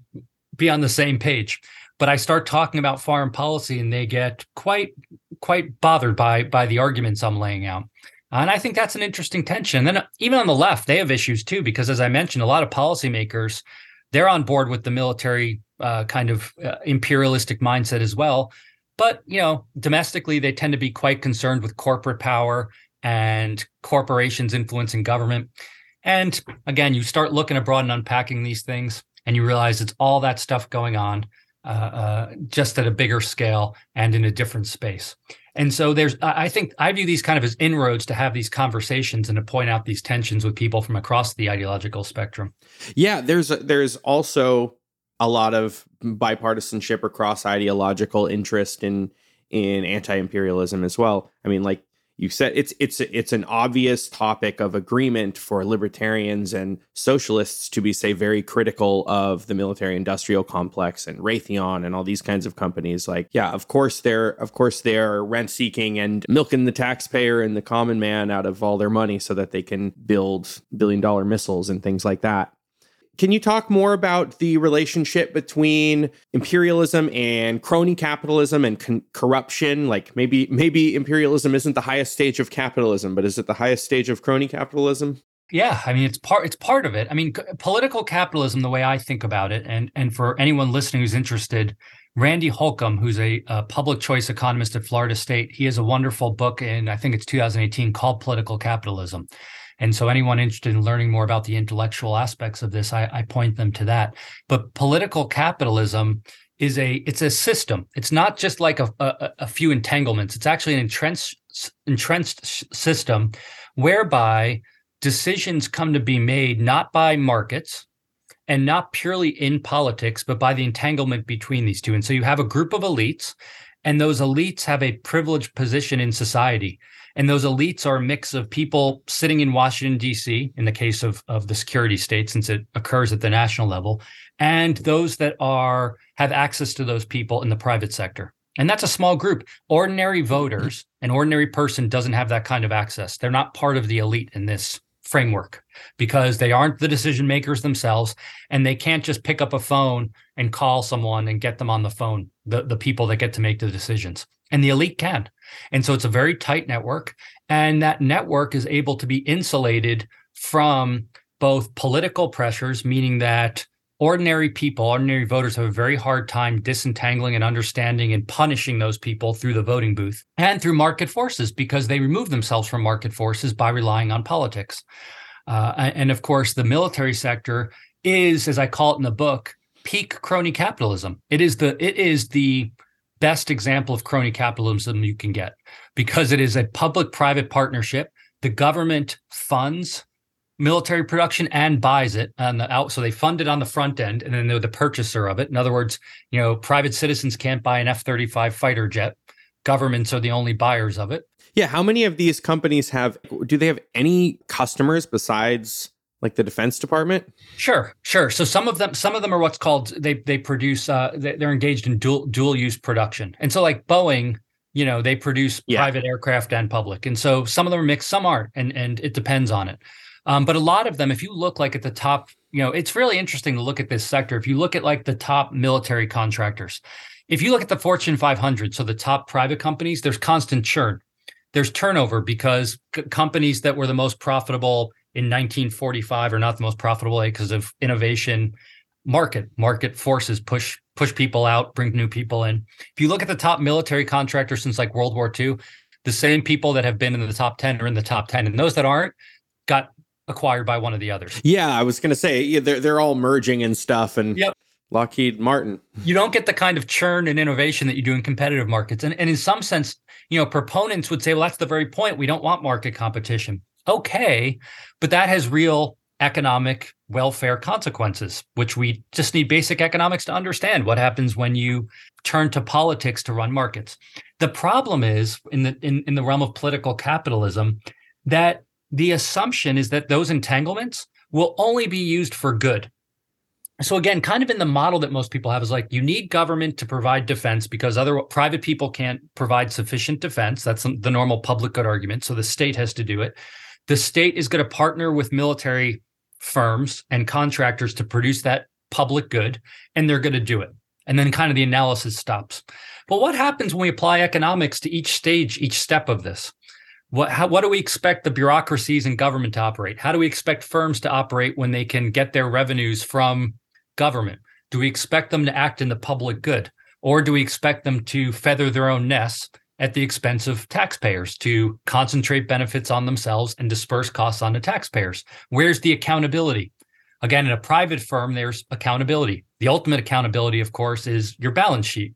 Speaker 2: be on the same page. But I start talking about foreign policy, and they get quite quite bothered by by the arguments I'm laying out. And I think that's an interesting tension. And then even on the left, they have issues too, because as I mentioned, a lot of policymakers they're on board with the military uh, kind of uh, imperialistic mindset as well. But you know, domestically, they tend to be quite concerned with corporate power and corporations influencing government. And again, you start looking abroad and unpacking these things, and you realize it's all that stuff going on, uh, uh, just at a bigger scale and in a different space. And so there's, I think I view these kind of as inroads to have these conversations and to point out these tensions with people from across the ideological spectrum.
Speaker 1: Yeah, there's there's also a lot of bipartisanship or cross ideological interest in in anti-imperialism as well. I mean, like you said, it's it's it's an obvious topic of agreement for libertarians and socialists to be say very critical of the military industrial complex and Raytheon and all these kinds of companies. Like, yeah, of course they're of course they're rent seeking and milking the taxpayer and the common man out of all their money so that they can build billion dollar missiles and things like that. Can you talk more about the relationship between imperialism and crony capitalism and con- corruption? Like maybe maybe imperialism isn't the highest stage of capitalism, but is it the highest stage of crony capitalism?
Speaker 2: Yeah, I mean it's part it's part of it. I mean c- political capitalism the way I think about it and and for anyone listening who's interested, Randy Holcombe, who's a, a, public choice economist at Florida State, he has a wonderful book in I think it's 2018 called Political Capitalism. And so, anyone interested in learning more about the intellectual aspects of this, I, I point them to that. But political capitalism is a it's a system. It's not just like a, a, a few entanglements. It's actually an entrenched entrenched system whereby decisions come to be made not by markets and not purely in politics, but by the entanglement between these two. And so you have a group of elites, and those elites have a privileged position in society. And those elites are a mix of people sitting in Washington, D.C., in the case of, of the security state, since it occurs at the national level, and those that are have access to those people in the private sector. And that's a small group. Ordinary voters, an ordinary person doesn't have that kind of access. They're not part of the elite in this framework because they aren't the decision makers themselves and they can't just pick up a phone and call someone and get them on the phone the, the people that get to make the decisions and the elite can and so it's a very tight network. And that network is able to be insulated from both political pressures, meaning that ordinary people, ordinary voters have a very hard time disentangling and understanding and punishing those people through the voting booth and through market forces because they remove themselves from market forces by relying on politics. Uh, and of course, the military sector is, as I call it in the book, peak crony capitalism. It is the it is the best example of crony capitalism you can get because it is a public private partnership. The government funds military production and buys it on the out. So they fund it on the front end and then they're the purchaser of it. In other words, you know, private citizens can't buy an F 35 fighter jet. governments are the only buyers of it.
Speaker 1: Yeah. How many of these companies have, do they have any customers besides like the defense department?
Speaker 2: Sure sure. So some of them some of them are what's called they they produce uh they're engaged in dual dual use production. And so like boeing you know they produce yeah. private aircraft and public. And so some of them are mixed some aren't and and it depends on it. Um, but a lot of them if you look like at the top you know it's really interesting to look at this sector. If you look at like the top military contractors if you look at the fortune 500 so the top private companies there's constant churn. There's turnover because c- companies that were the most profitable in 1945 are not the most profitable because of innovation. Market market forces push push people out bring new people in. If you look at the top military contractors since like world war ii the same people that have been in the top 10 are in the top 10 and those that aren't got acquired by one of the others.
Speaker 1: Yeah i was going to say yeah, they're, they're all merging and stuff and yep. lockheed martin.
Speaker 2: You don't get the kind of churn and innovation that you do in competitive markets and, and in some sense you know proponents would say well that's the very point. We don't want market competition okay, but that has real economic welfare consequences, which we just need basic economics to understand what happens when you turn to politics to run markets. The problem is in the in, in the realm of political capitalism that the assumption is that those entanglements will only be used for good. So again, kind of in the model that most people have is like you need government to provide defense because other private people can't provide sufficient defense. That's the normal public good argument. So the state has to do it the state is going to partner with military firms and contractors to produce that public good, and they're going to do it. And then kind of the analysis stops. But what happens when we apply economics to each stage, each step of this? What, how, what do we expect the bureaucracies and government to operate? How do we expect firms to operate when they can get their revenues from government? Do we expect them to act in the public good? Or do we expect them to feather their own nests at the expense of taxpayers to concentrate benefits on themselves and disperse costs on the taxpayers. Where's the accountability? Again, in a private firm, there's accountability. The ultimate accountability, of course, is your balance sheet,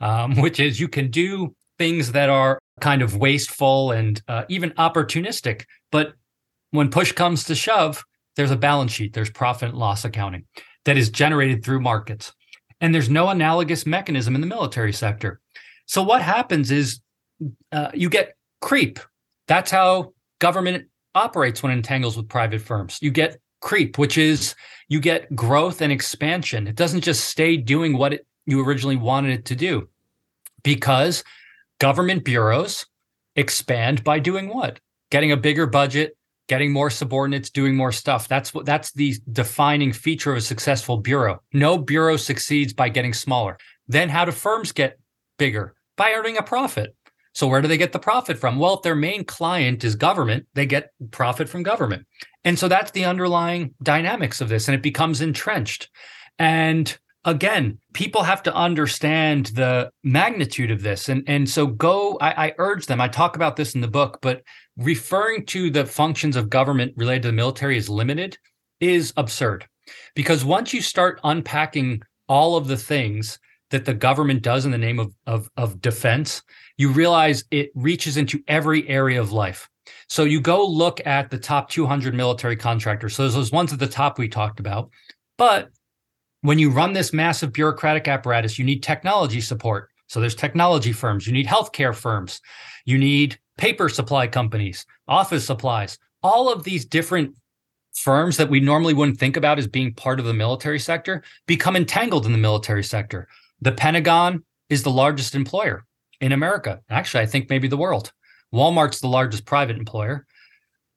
Speaker 2: um, which is you can do things that are kind of wasteful and uh, even opportunistic. But when push comes to shove, there's a balance sheet, there's profit and loss accounting that is generated through markets. And there's no analogous mechanism in the military sector. So what happens is uh, you get creep. That's how government operates when it entangles with private firms. You get creep, which is you get growth and expansion. It doesn't just stay doing what it, you originally wanted it to do because government bureaus expand by doing what? Getting a bigger budget, getting more subordinates, doing more stuff. That's what that's the defining feature of a successful bureau. No bureau succeeds by getting smaller. Then how do firms get bigger? By earning a profit. So where do they get the profit from? Well, if their main client is government, they get profit from government. And so that's the underlying dynamics of this and it becomes entrenched. And again, people have to understand the magnitude of this. And, and so go, I, I urge them, I talk about this in the book, but referring to the functions of government related to the military as limited is absurd. Because once you start unpacking all of the things that the government does in the name of, of, of defense, you realize it reaches into every area of life. So you go look at the top 200 military contractors. So there's those ones at the top we talked about. But when you run this massive bureaucratic apparatus, you need technology support. So there's technology firms, you need healthcare firms, you need paper supply companies, office supplies, all of these different firms that we normally wouldn't think about as being part of the military sector become entangled in the military sector. The Pentagon is the largest employer in America. Actually, I think maybe the world. Walmart's the largest private employer.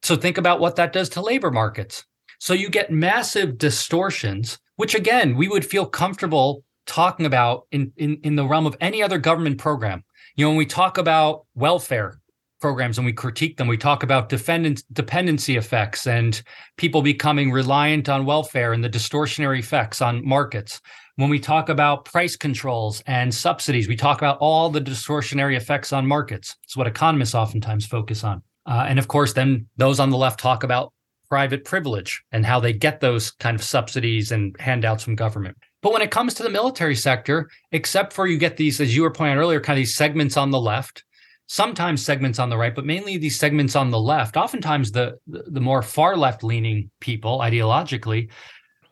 Speaker 2: So think about what that does to labor markets. So you get massive distortions, which again, we would feel comfortable talking about in, in, in the realm of any other government program. You know, when we talk about welfare programs and we critique them, we talk about dependency effects and people becoming reliant on welfare and the distortionary effects on markets. When we talk about price controls and subsidies, we talk about all the distortionary effects on markets. It's what economists oftentimes focus on. Uh, and of course, then those on the left talk about private privilege and how they get those kind of subsidies and handouts from government. But when it comes to the military sector, except for you get these, as you were pointing earlier, kind of these segments on the left, sometimes segments on the right, but mainly these segments on the left, oftentimes the the more far left leaning people ideologically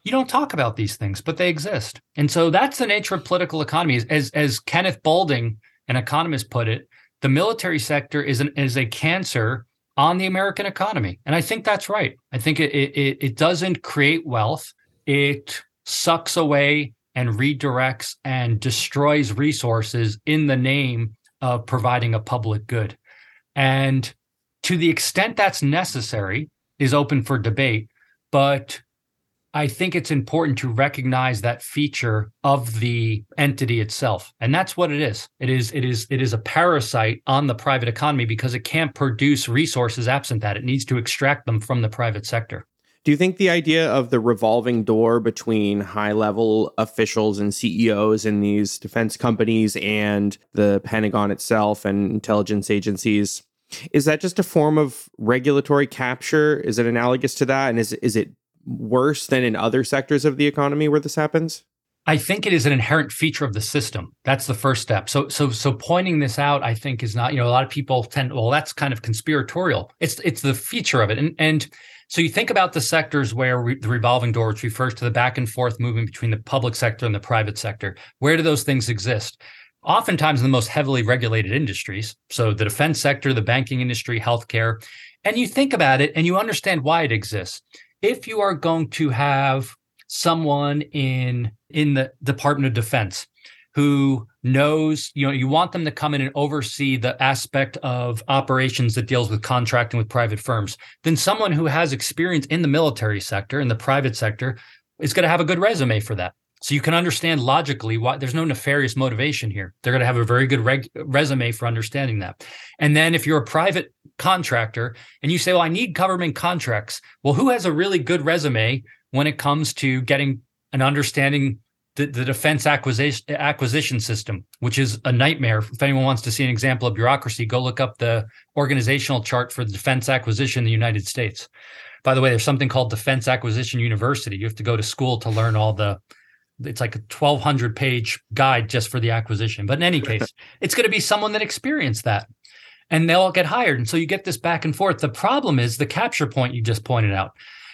Speaker 2: you don't talk about these things, but they exist. And so that's the nature of political economy. As as Kenneth Boulding, an economist, put it, the military sector is an is a cancer on the American economy. And I think that's right. I think it it, it doesn't create wealth. It sucks away and redirects and destroys resources in the name of providing a public good. And to the extent that's necessary is open for debate, but I think it's important to recognize that feature of the entity itself. And that's what it is. It is it is it is a parasite on the private economy because it can't produce resources absent that. It needs to extract them from the private sector.
Speaker 1: Do you think the idea of the revolving door between high level officials and CEOs in these defense companies and the Pentagon itself and intelligence agencies is that just a form of regulatory capture? Is it analogous to that? And is is it worse than in other sectors of the economy where this happens?
Speaker 2: I think it is an inherent feature of the system. That's the first step. So, so, so pointing this out, I think, is not. You know, a lot of people tend. Well, that's kind of conspiratorial. It's it's the feature of it, and and so you think about the sectors where re- the revolving door, which refers to the back and forth movement between the public sector and the private sector. Where do those things exist? Oftentimes in the most heavily regulated industries. So the defense sector, the banking industry, healthcare, and you think about it and you understand why it exists if you are going to have someone in in the Department of Defense who knows, you know, you want them to come in and oversee the aspect of operations that deals with contracting with private firms, then someone who has experience in the military sector, in the private sector, is going to have a good resume for that. So you can understand logically why there's no nefarious motivation here. They're going to have a very good reg- resume for understanding that. And then if you're a private contractor and you say, well, I need government contracts. Well, who has a really good resume when it comes to getting an understanding the, the defense acquisition acquisition system, which is a nightmare. If anyone wants to see an example of bureaucracy, go look up the organizational chart for the defense acquisition in the United States. By the way, there's something called Defense Acquisition University. You have to go to school to learn all the it's like a 1200 page guide just for the acquisition. But in any case, it's going to be someone that experienced that and they'll get hired. And so you get this back and forth. The problem is the capture point you just pointed out,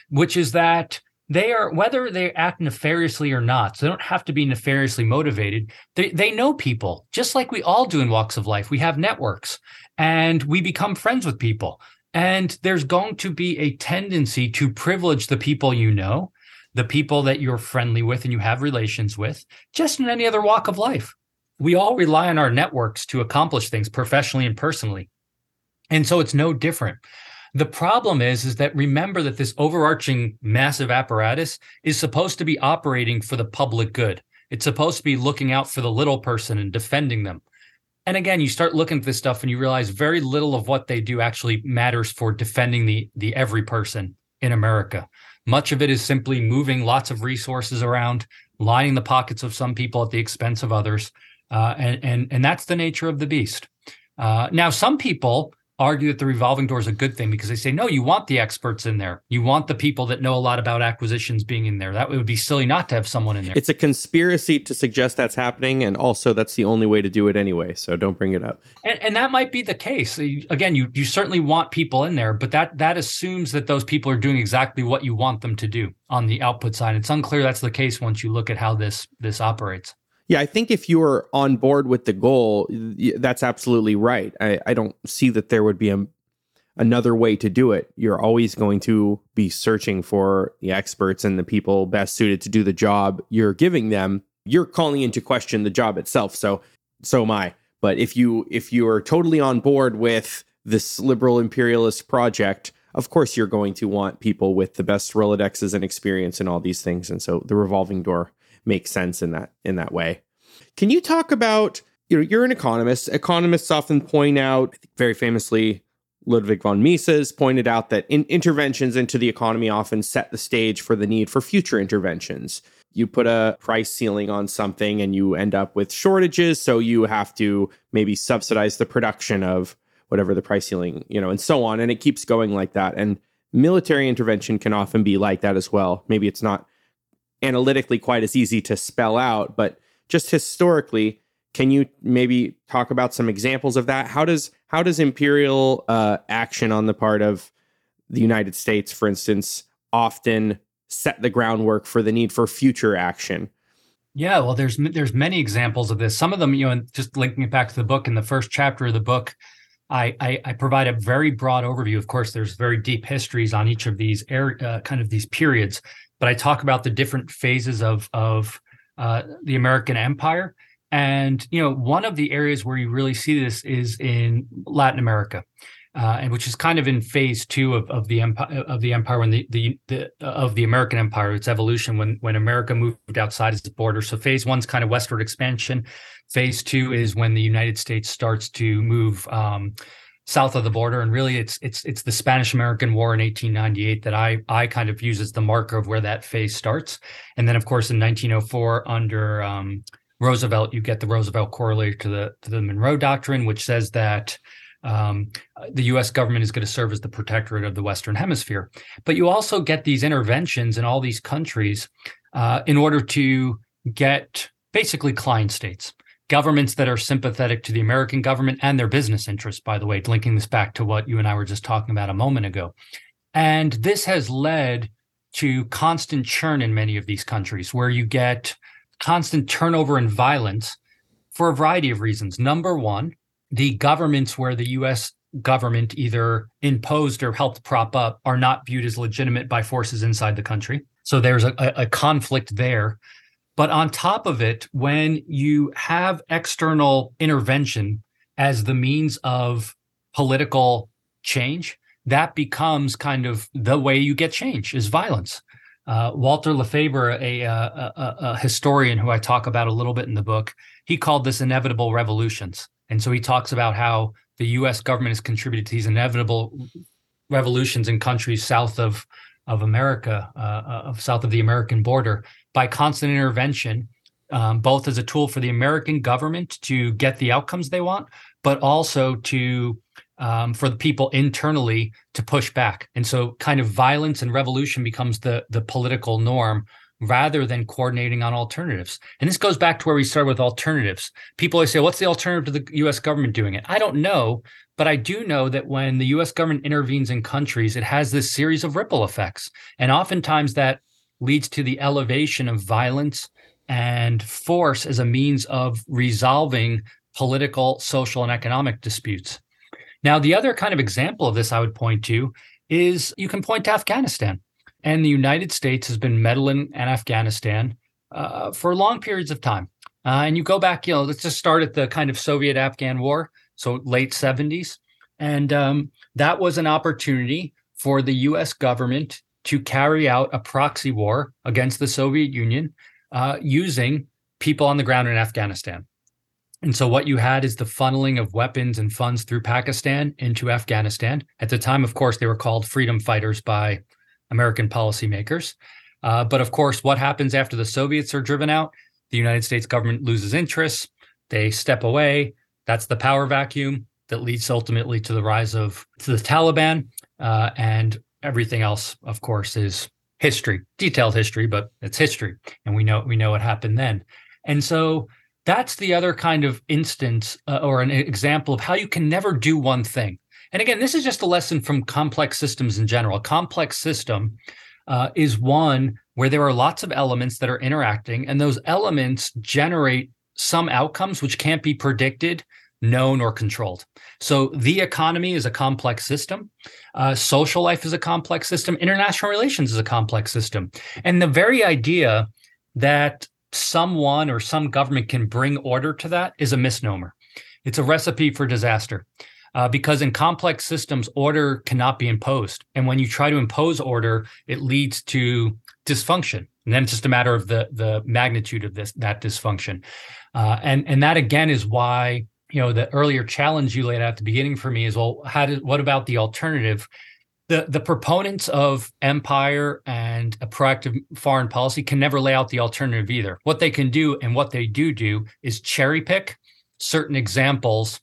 Speaker 2: which is that they are whether they act nefariously or not so they don't have to be nefariously motivated they, they know people just like we all do in walks of life we have networks and we become friends with people and there's going to be a tendency to privilege the people you know the people that you're friendly with and you have relations with just in any other walk of life we all rely on our networks to accomplish things professionally and personally. And so it's no different. The problem is, is that remember that this overarching massive apparatus is supposed to be operating for the public good. It's supposed to be looking out for the little person and defending them. And again, you start looking at this stuff and you realize very little of what they do actually matters for defending the the every person in America. Much of it is simply moving lots of resources around, lining the pockets of some people at the expense of others, uh, and, and, and that's the nature of the beast. Uh, now, some people argue that the revolving door is a good thing because they say, no, you want the experts in there. You want the people that know a lot about acquisitions being in there. That would be silly not to have someone in there.
Speaker 1: It's a conspiracy to suggest that's happening. And also, that's the only way to do it anyway. So don't bring it up.
Speaker 2: And, and that might be the case. Again, you, you certainly want people in there, but that, that assumes that those people are doing exactly what you want them to do on the output side. It's unclear that's the case once you look at how this, this operates.
Speaker 1: Yeah, I think if you are on board with the goal, that's absolutely right. I, I don't see that there would be a, another way to do it. You're always going to be searching for the experts and the people best suited to do the job you're giving them. You're calling into question the job itself. So, so am I. But if you if you are totally on board with this liberal imperialist project, of course you're going to want people with the best Rolodexes and experience and all these things. And so the revolving door makes sense in that in that way. Can you talk about you know you're an economist. Economists often point out very famously Ludwig von Mises pointed out that in interventions into the economy often set the stage for the need for future interventions. You put a price ceiling on something and you end up with shortages, so you have to maybe subsidize the production of whatever the price ceiling, you know, and so on. And it keeps going like that. And military intervention can often be like that as well. Maybe it's not analytically quite as easy to spell out, but just historically, can you maybe talk about some examples of that? How does how does imperial uh, action on the part of the United States, for instance, often set the groundwork for the need for future action?
Speaker 2: Yeah, well, there's there's many examples of this. Some of them, you know, just linking it back to the book in the first chapter of the book, I, I, I provide a very broad overview. Of course, there's very deep histories on each of these air, uh, kind of these periods, but I talk about the different phases of of uh, the American Empire. And you know, one of the areas where you really see this is in Latin America uh, and which is kind of in phase two of, of the empire of the empire when the, the, the of the American empire, its evolution when when America moved outside its borders. So phase one's kind of westward expansion. Phase two is when the United States starts to move um, south of the border, and really it's it's it's the Spanish American War in 1898 that I I kind of use as the marker of where that phase starts. And then of course in 1904 under um, Roosevelt, you get the Roosevelt corollary to the to the Monroe Doctrine, which says that um, the US government is going to serve as the protectorate of the Western Hemisphere. But you also get these interventions in all these countries uh, in order to get basically client states, governments that are sympathetic to the American government and their business interests, by the way, linking this back to what you and I were just talking about a moment ago. And this has led to constant churn in many of these countries where you get constant turnover and violence for a variety of reasons. Number one, the governments where the US government either imposed or helped prop up are not viewed as legitimate by forces inside the country. So there's a, a conflict there. But on top of it, when you have external intervention as the means of political change, that becomes kind of the way you get change is violence. Uh, Walter LaFeber, a, a, a, a historian who I talk about a little bit in the book, he called this inevitable revolutions. And so he talks about how the U.S. government has contributed to these inevitable revolutions in countries south of of America, uh, uh, of south of the American border, by constant intervention, um, both as a tool for the American government to get the outcomes they want, but also to um, for the people internally to push back. And so, kind of violence and revolution becomes the the political norm rather than coordinating on alternatives. And this goes back to where we started with alternatives. People always say, what's the alternative to the US government doing it? I don't know, but I do know that when the US government intervenes in countries, it has this series of ripple effects. And oftentimes that leads to the elevation of violence and force as a means of resolving political, social, and economic disputes. Now, the other kind of example of this I would point to is you can point to Afghanistan. And the United States has been meddling in Afghanistan uh, for long periods of time. Uh, and you go back, you know, let's just start at the kind of Soviet Afghan war, so late 70s. And um, that was an opportunity for the US government to carry out a proxy war against the Soviet Union uh, using people on the ground in Afghanistan. And so what you had is the funneling of weapons and funds through Pakistan into Afghanistan. At the time, of course, they were called freedom fighters by American policymakers. Uh, but of course, what happens after the Soviets are driven out? The United States government loses interest. They step away. That's the power vacuum that leads ultimately to the rise of to the Taliban. Uh, and everything else, of course, is history, detailed history, but it's history, and we know we know what happened then. And so that's the other kind of instance uh, or an example of how you can never do one thing. And again, this is just a lesson from complex systems in general. A complex system uh, is one where there are lots of elements that are interacting, and those elements generate some outcomes which can't be predicted, known, or controlled. So the economy is a complex system. Uh, social life is a complex system. International relations is a complex system. And the very idea that someone or some government can bring order to that is a misnomer. It's a recipe for disaster uh, because in complex systems, order cannot be imposed. And when you try to impose order, it leads to dysfunction. And then it's just a matter of the the magnitude of this that dysfunction. Uh, and and that again is why you know the earlier challenge you laid out at the beginning for me is well, how did what about the alternative? The the proponents of empire and a proactive foreign policy can never lay out the alternative either. What they can do and what they do do is cherry pick certain examples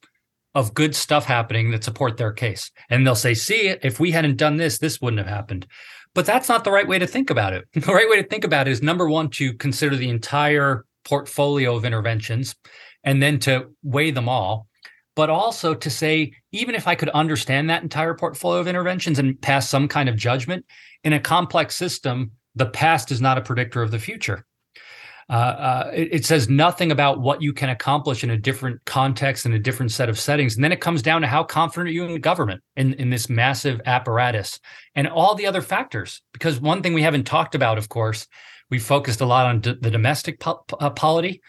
Speaker 2: of good stuff happening that support their case. And they'll say, see, if we hadn't done this, this wouldn't have happened. But that's not the right way to think about it. The right way to think about it is number one, to consider the entire portfolio of interventions and then to weigh them all. But also to say, even if I could understand that entire portfolio of interventions and pass some kind of judgment in a complex system, the past is not a predictor of the future. Uh, uh, it, it, says nothing about what you can accomplish in a different context and a different set of settings. And then it comes down to how confident are you in the government in, in this massive apparatus and all the other factors. Because one thing we haven't talked about, of course, we focused a lot on d- the domestic po- uh, polity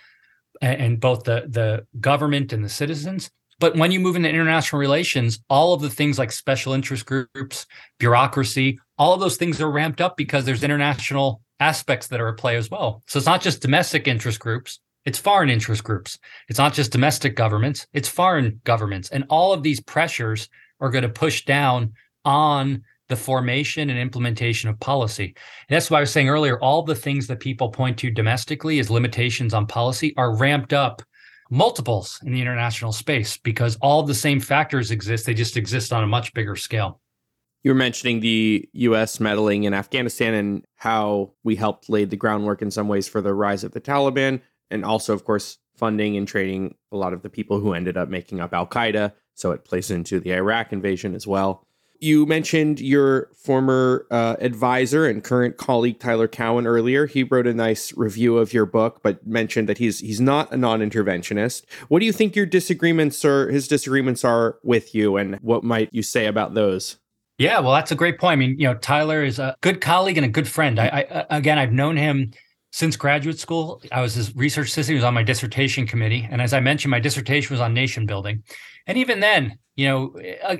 Speaker 2: and, and both the, the government and the citizens. But when you move into international relations, all of the things like special interest groups, bureaucracy, all of those things are ramped up because there's international aspects that are at play as well. So it's not just domestic interest groups, it's foreign interest groups. It's not just domestic governments, it's foreign governments. And all of these pressures are going to push down on the formation and implementation of policy. And that's why I was saying earlier all the things that people point to domestically as limitations on policy are ramped up multiples in the international space because all the same factors exist. They just exist on a much bigger scale.
Speaker 1: You were mentioning the U.S. meddling in Afghanistan and how we helped lay the groundwork in some ways for the rise of the Taliban, and also, of course, funding and training a lot of the people who ended up making up Al Qaeda. So it plays into the Iraq invasion as well. You mentioned your former uh, advisor and current colleague Tyler Cowen earlier. He wrote a nice review of your book, but mentioned that he's he's not a non-interventionist. What do you think your disagreements or his disagreements are with you, and what might you say about those?
Speaker 2: Yeah, well, that's a great point. I mean, you know, Tyler is a good colleague and a good friend. I, I again, I've known him since graduate school. I was his research assistant. He was on my dissertation committee, and as I mentioned, my dissertation was on nation building. And even then, you know, uh,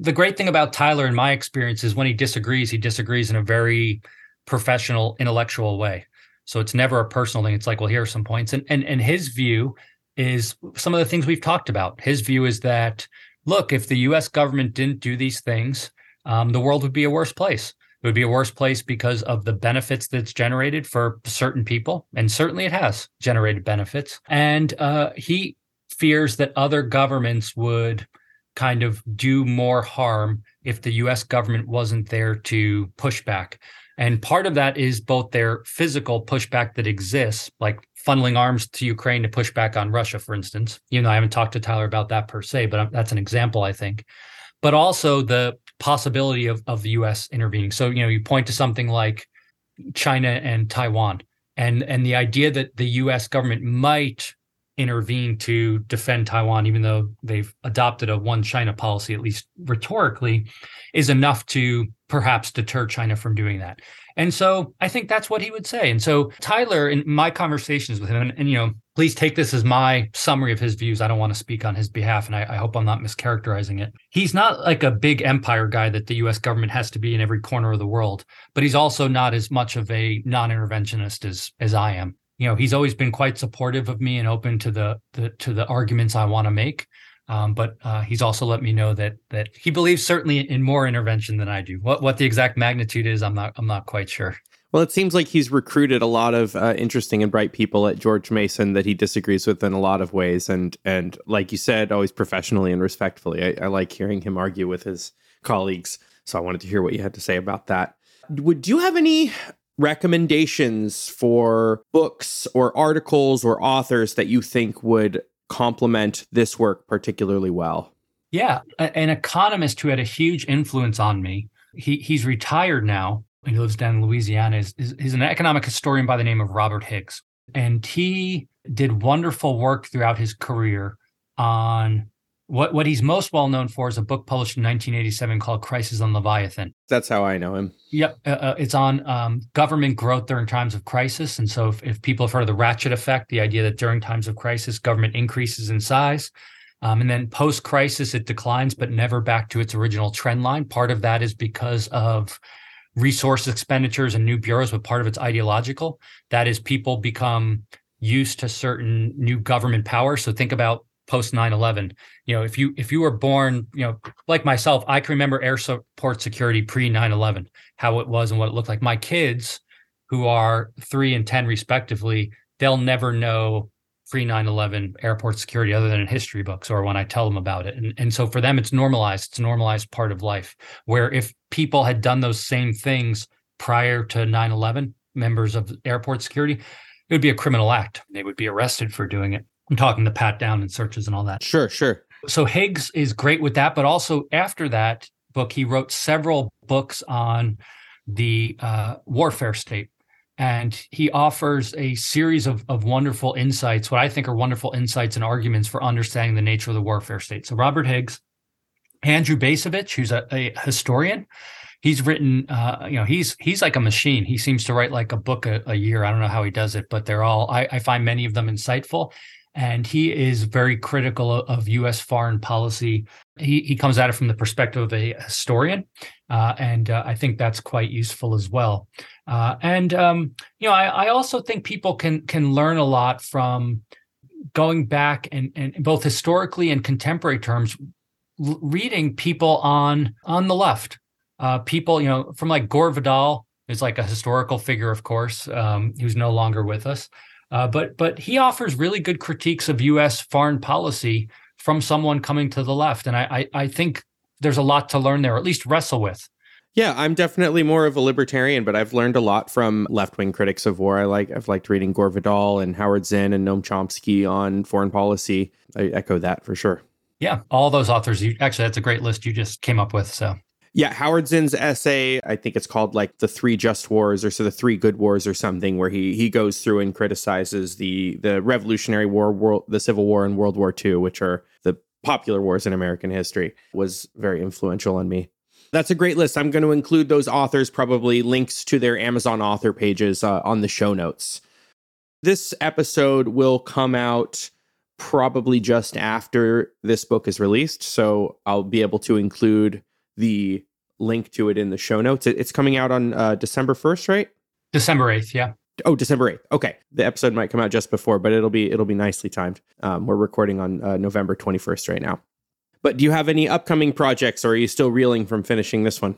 Speaker 2: the great thing about Tyler, in my experience, is when he disagrees, he disagrees in a very professional, intellectual way. So it's never a personal thing. It's like, well, here are some points, and and and his view is some of the things we've talked about. His view is that look, if the U.S. government didn't do these things, um, the world would be a worse place. It would be a worse place because of the benefits that's generated for certain people, and certainly it has generated benefits. And uh, he fears that other governments would kind of do more harm if the US government wasn't there to push back. And part of that is both their physical pushback that exists, like funneling arms to Ukraine to push back on Russia, for instance. You know, I haven't talked to Tyler about that per se, but that's an example, I think. But also the possibility of, of the US intervening. So, you know, you point to something like China and Taiwan and and the idea that the US government might intervene to defend Taiwan, even though they've adopted a one China policy, at least rhetorically, is enough to perhaps deter China from doing that. And so I think that's what he would say. And so Tyler, in my conversations with him, and, and you know, please take this as my summary of his views. I don't want to speak on his behalf, and I, I, hope I'm not mischaracterizing it. He's not like a big empire guy that the US government has to be in every corner of the world, but he's also not as much of a non-interventionist as as I am you know he's always been quite supportive of me and open to the, the to the arguments I want to make. Um, but uh, he's also let me know that that he believes certainly in more intervention than I do. What what the exact magnitude is, I'm not I'm not quite sure.
Speaker 1: Well, it seems like he's recruited a lot of uh, interesting and bright people at George Mason that he disagrees with in a lot of ways, and and like you said, always professionally and respectfully. I, I like hearing him argue with his colleagues. So I wanted to hear what you had to say about that. Would you have any recommendations for books or articles or authors that you think would complement this work particularly well?
Speaker 2: Yeah, an economist who had a huge influence on me. He he's retired now. He lives down in Louisiana. Is he's an economic historian by the name of Robert Higgs, and he did wonderful work throughout his career on what what he's most well known for is a book published in 1987 called Crisis and Leviathan.
Speaker 1: That's how I know him.
Speaker 2: Yep, uh, uh, it's on um, government growth during times of crisis. And so, if, if, people have heard of the ratchet effect, the idea that during times of crisis, government increases in size, um, and then post crisis it declines, but never back to its original trend line. Part of that is because of resource expenditures and new bureaus, but part of it's ideological. That is, people become used to certain new government power. So think about post 9-11 you know if you if you were born you know like myself i can remember airport security pre 9-11 how it was and what it looked like my kids who are 3 and 10 respectively they'll never know pre 9-11 airport security other than in history books or when i tell them about it and, and so for them it's normalized it's a normalized part of life where if people had done those same things prior to 9-11 members of airport security it would be a criminal act they would be arrested for doing it I'm talking the pat down and searches and all that.
Speaker 1: Sure, sure.
Speaker 2: So Higgs is great with that, but also after that book, he wrote several books on the uh, warfare state. And he offers a series of, of wonderful insights, what I think are wonderful insights and arguments for understanding the nature of the warfare state. So Robert Higgs, Andrew Bacevich, who's a, a historian, he's written uh, you know he's he's like a machine. He seems to write like a book a, a year. I don't know how he does it but they're all I, I, find many of them insightful and he is very critical of, u.s foreign policy he, he comes at it from the perspective of a historian uh, and uh, i think that's quite useful as well uh, and um, you know I, I also think people can can learn a lot from going back and, and both historically and contemporary terms reading people on on the left uh, people, you know, from like Gore Vidal is like a historical figure, of course, um, who's no longer with us. Uh, but but he offers really good critiques of U.S. foreign policy from someone coming to the left, and I, I, I think there's a lot to learn there, or at least wrestle with.
Speaker 1: Yeah, I'm definitely more of a libertarian, but I've learned a lot from left wing critics of war. I like I've liked reading Gore Vidal and Howard Zinn and Noam Chomsky on foreign policy. I echo that for sure.
Speaker 2: Yeah, all those authors. You actually that's a great list you just came up with. So
Speaker 1: yeah, Howard Zinn's essay, I think it's called like the three just wars or so the three good wars or something, where he he goes through and criticizes the the Revolutionary War, world, the Civil War, and World War II, which are the popular wars in American history, was very influential on me. That's a great list. I'm going to include those authors, probably links to their Amazon author pages uh, on the show notes. This episode will come out probably just after this book is released. So I'll be able to include the link to it in the show notes. it's coming out on uh, December 1st, right?
Speaker 2: December 8th, yeah.
Speaker 1: Oh, December 8th. Okay. The episode might come out just before, but it'll be it'll be nicely timed. Um, we're recording on uh, November 21st right now. But do you have any upcoming projects or are you still reeling from finishing this one?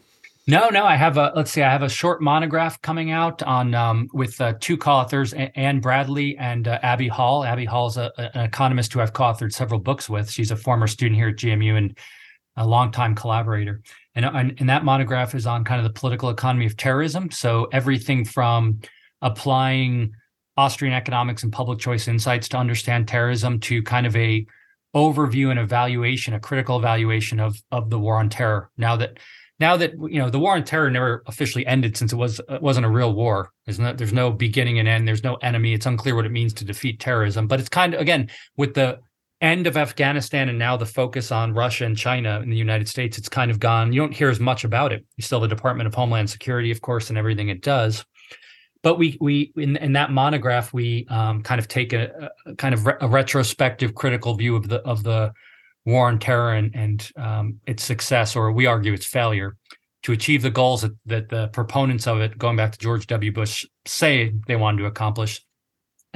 Speaker 2: No, no. I have a let's see. I have a short monograph coming out on um, with uh, two co-authors, Anne Bradley and uh, Abby Hall. Abby Hall is a, an economist who I've co-authored several books with. She's a former student here at GMU, and a longtime collaborator. And, and, that monograph is on kind of the political economy of terrorism. So everything from applying Austrian economics and public choice insights to understand terrorism to kind of a overview and evaluation, a critical evaluation of of the war on terror. Now that now that you know the war on terror never officially ended since it was it wasn't a real war. There's no there's no beginning and end. There's no enemy. It's unclear what it means to defeat terrorism. But it's kind of again with the end of Afghanistan and now the focus on Russia and China in the United States, it's kind of gone. You don't hear as much about it. You still have the Department of Homeland Security, of course, and everything it does. But we we in, in that monograph we um, kind of take a, a kind of re- a retrospective, critical view of the of the war on terror and and um, its success, or we argue its failure, to achieve the goals that, that the proponents of it, going back to George W. Bush, say they wanted to accomplish,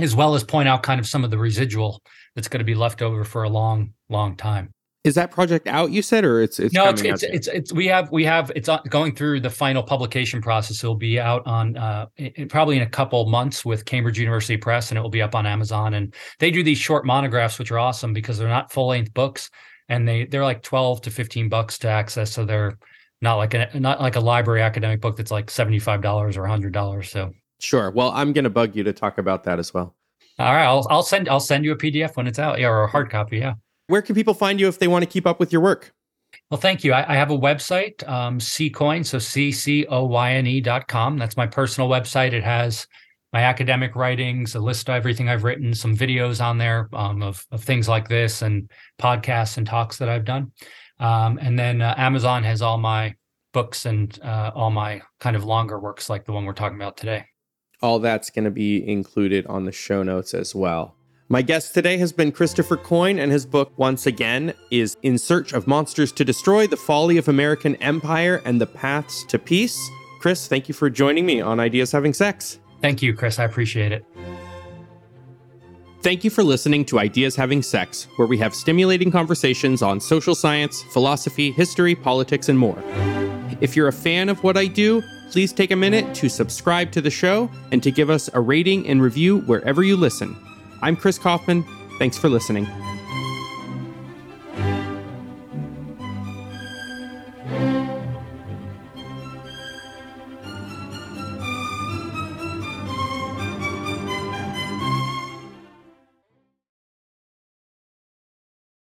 Speaker 2: as well as point out kind of some of the residual that's going to be left over for a long, long time.
Speaker 1: Is that project out? You said, or it's it's
Speaker 2: no, it's it's, it's, it's we have we have it's going through the final publication process. It'll be out on uh, probably in a couple months with Cambridge University Press, and it will be up on Amazon. And they do these short monographs, which are awesome because they're not full length books, and they they're like twelve to fifteen bucks to access. So they're not like a not like a library academic book that's like seventy five dollars or hundred dollars. So
Speaker 1: sure. Well, I'm going to bug you to talk about that as well.
Speaker 2: All right, I'll I'll send I'll send you a PDF when it's out, yeah, or a hard copy, yeah.
Speaker 1: Where can people find you if they want to keep up with your work?
Speaker 2: Well, thank you. I, I have a website, um, Ccoyne, so C C O Y N E dot com. That's my personal website. It has my academic writings, a list of everything I've written, some videos on there um, of of things like this, and podcasts and talks that I've done. Um, and then uh, Amazon has all my books and uh, all my kind of longer works, like the one we're talking about today
Speaker 1: all that's going to be included on the show notes as well. My guest today has been Christopher Coyne, and his book, once again, is In Search of Monsters to Destroy The Folly of American Empire and the Paths to Peace. Chris, thank you for joining me on Ideas Having Sex.
Speaker 2: Thank you, Chris. I appreciate it.
Speaker 1: Thank you for listening to Ideas Having Sex, where we have stimulating conversations on social science, philosophy, history, politics, and more. If you're a fan of what I do, please take a minute to subscribe to the show and to give us a rating and review wherever you listen. I'm Chris Kaufman. Thanks for listening.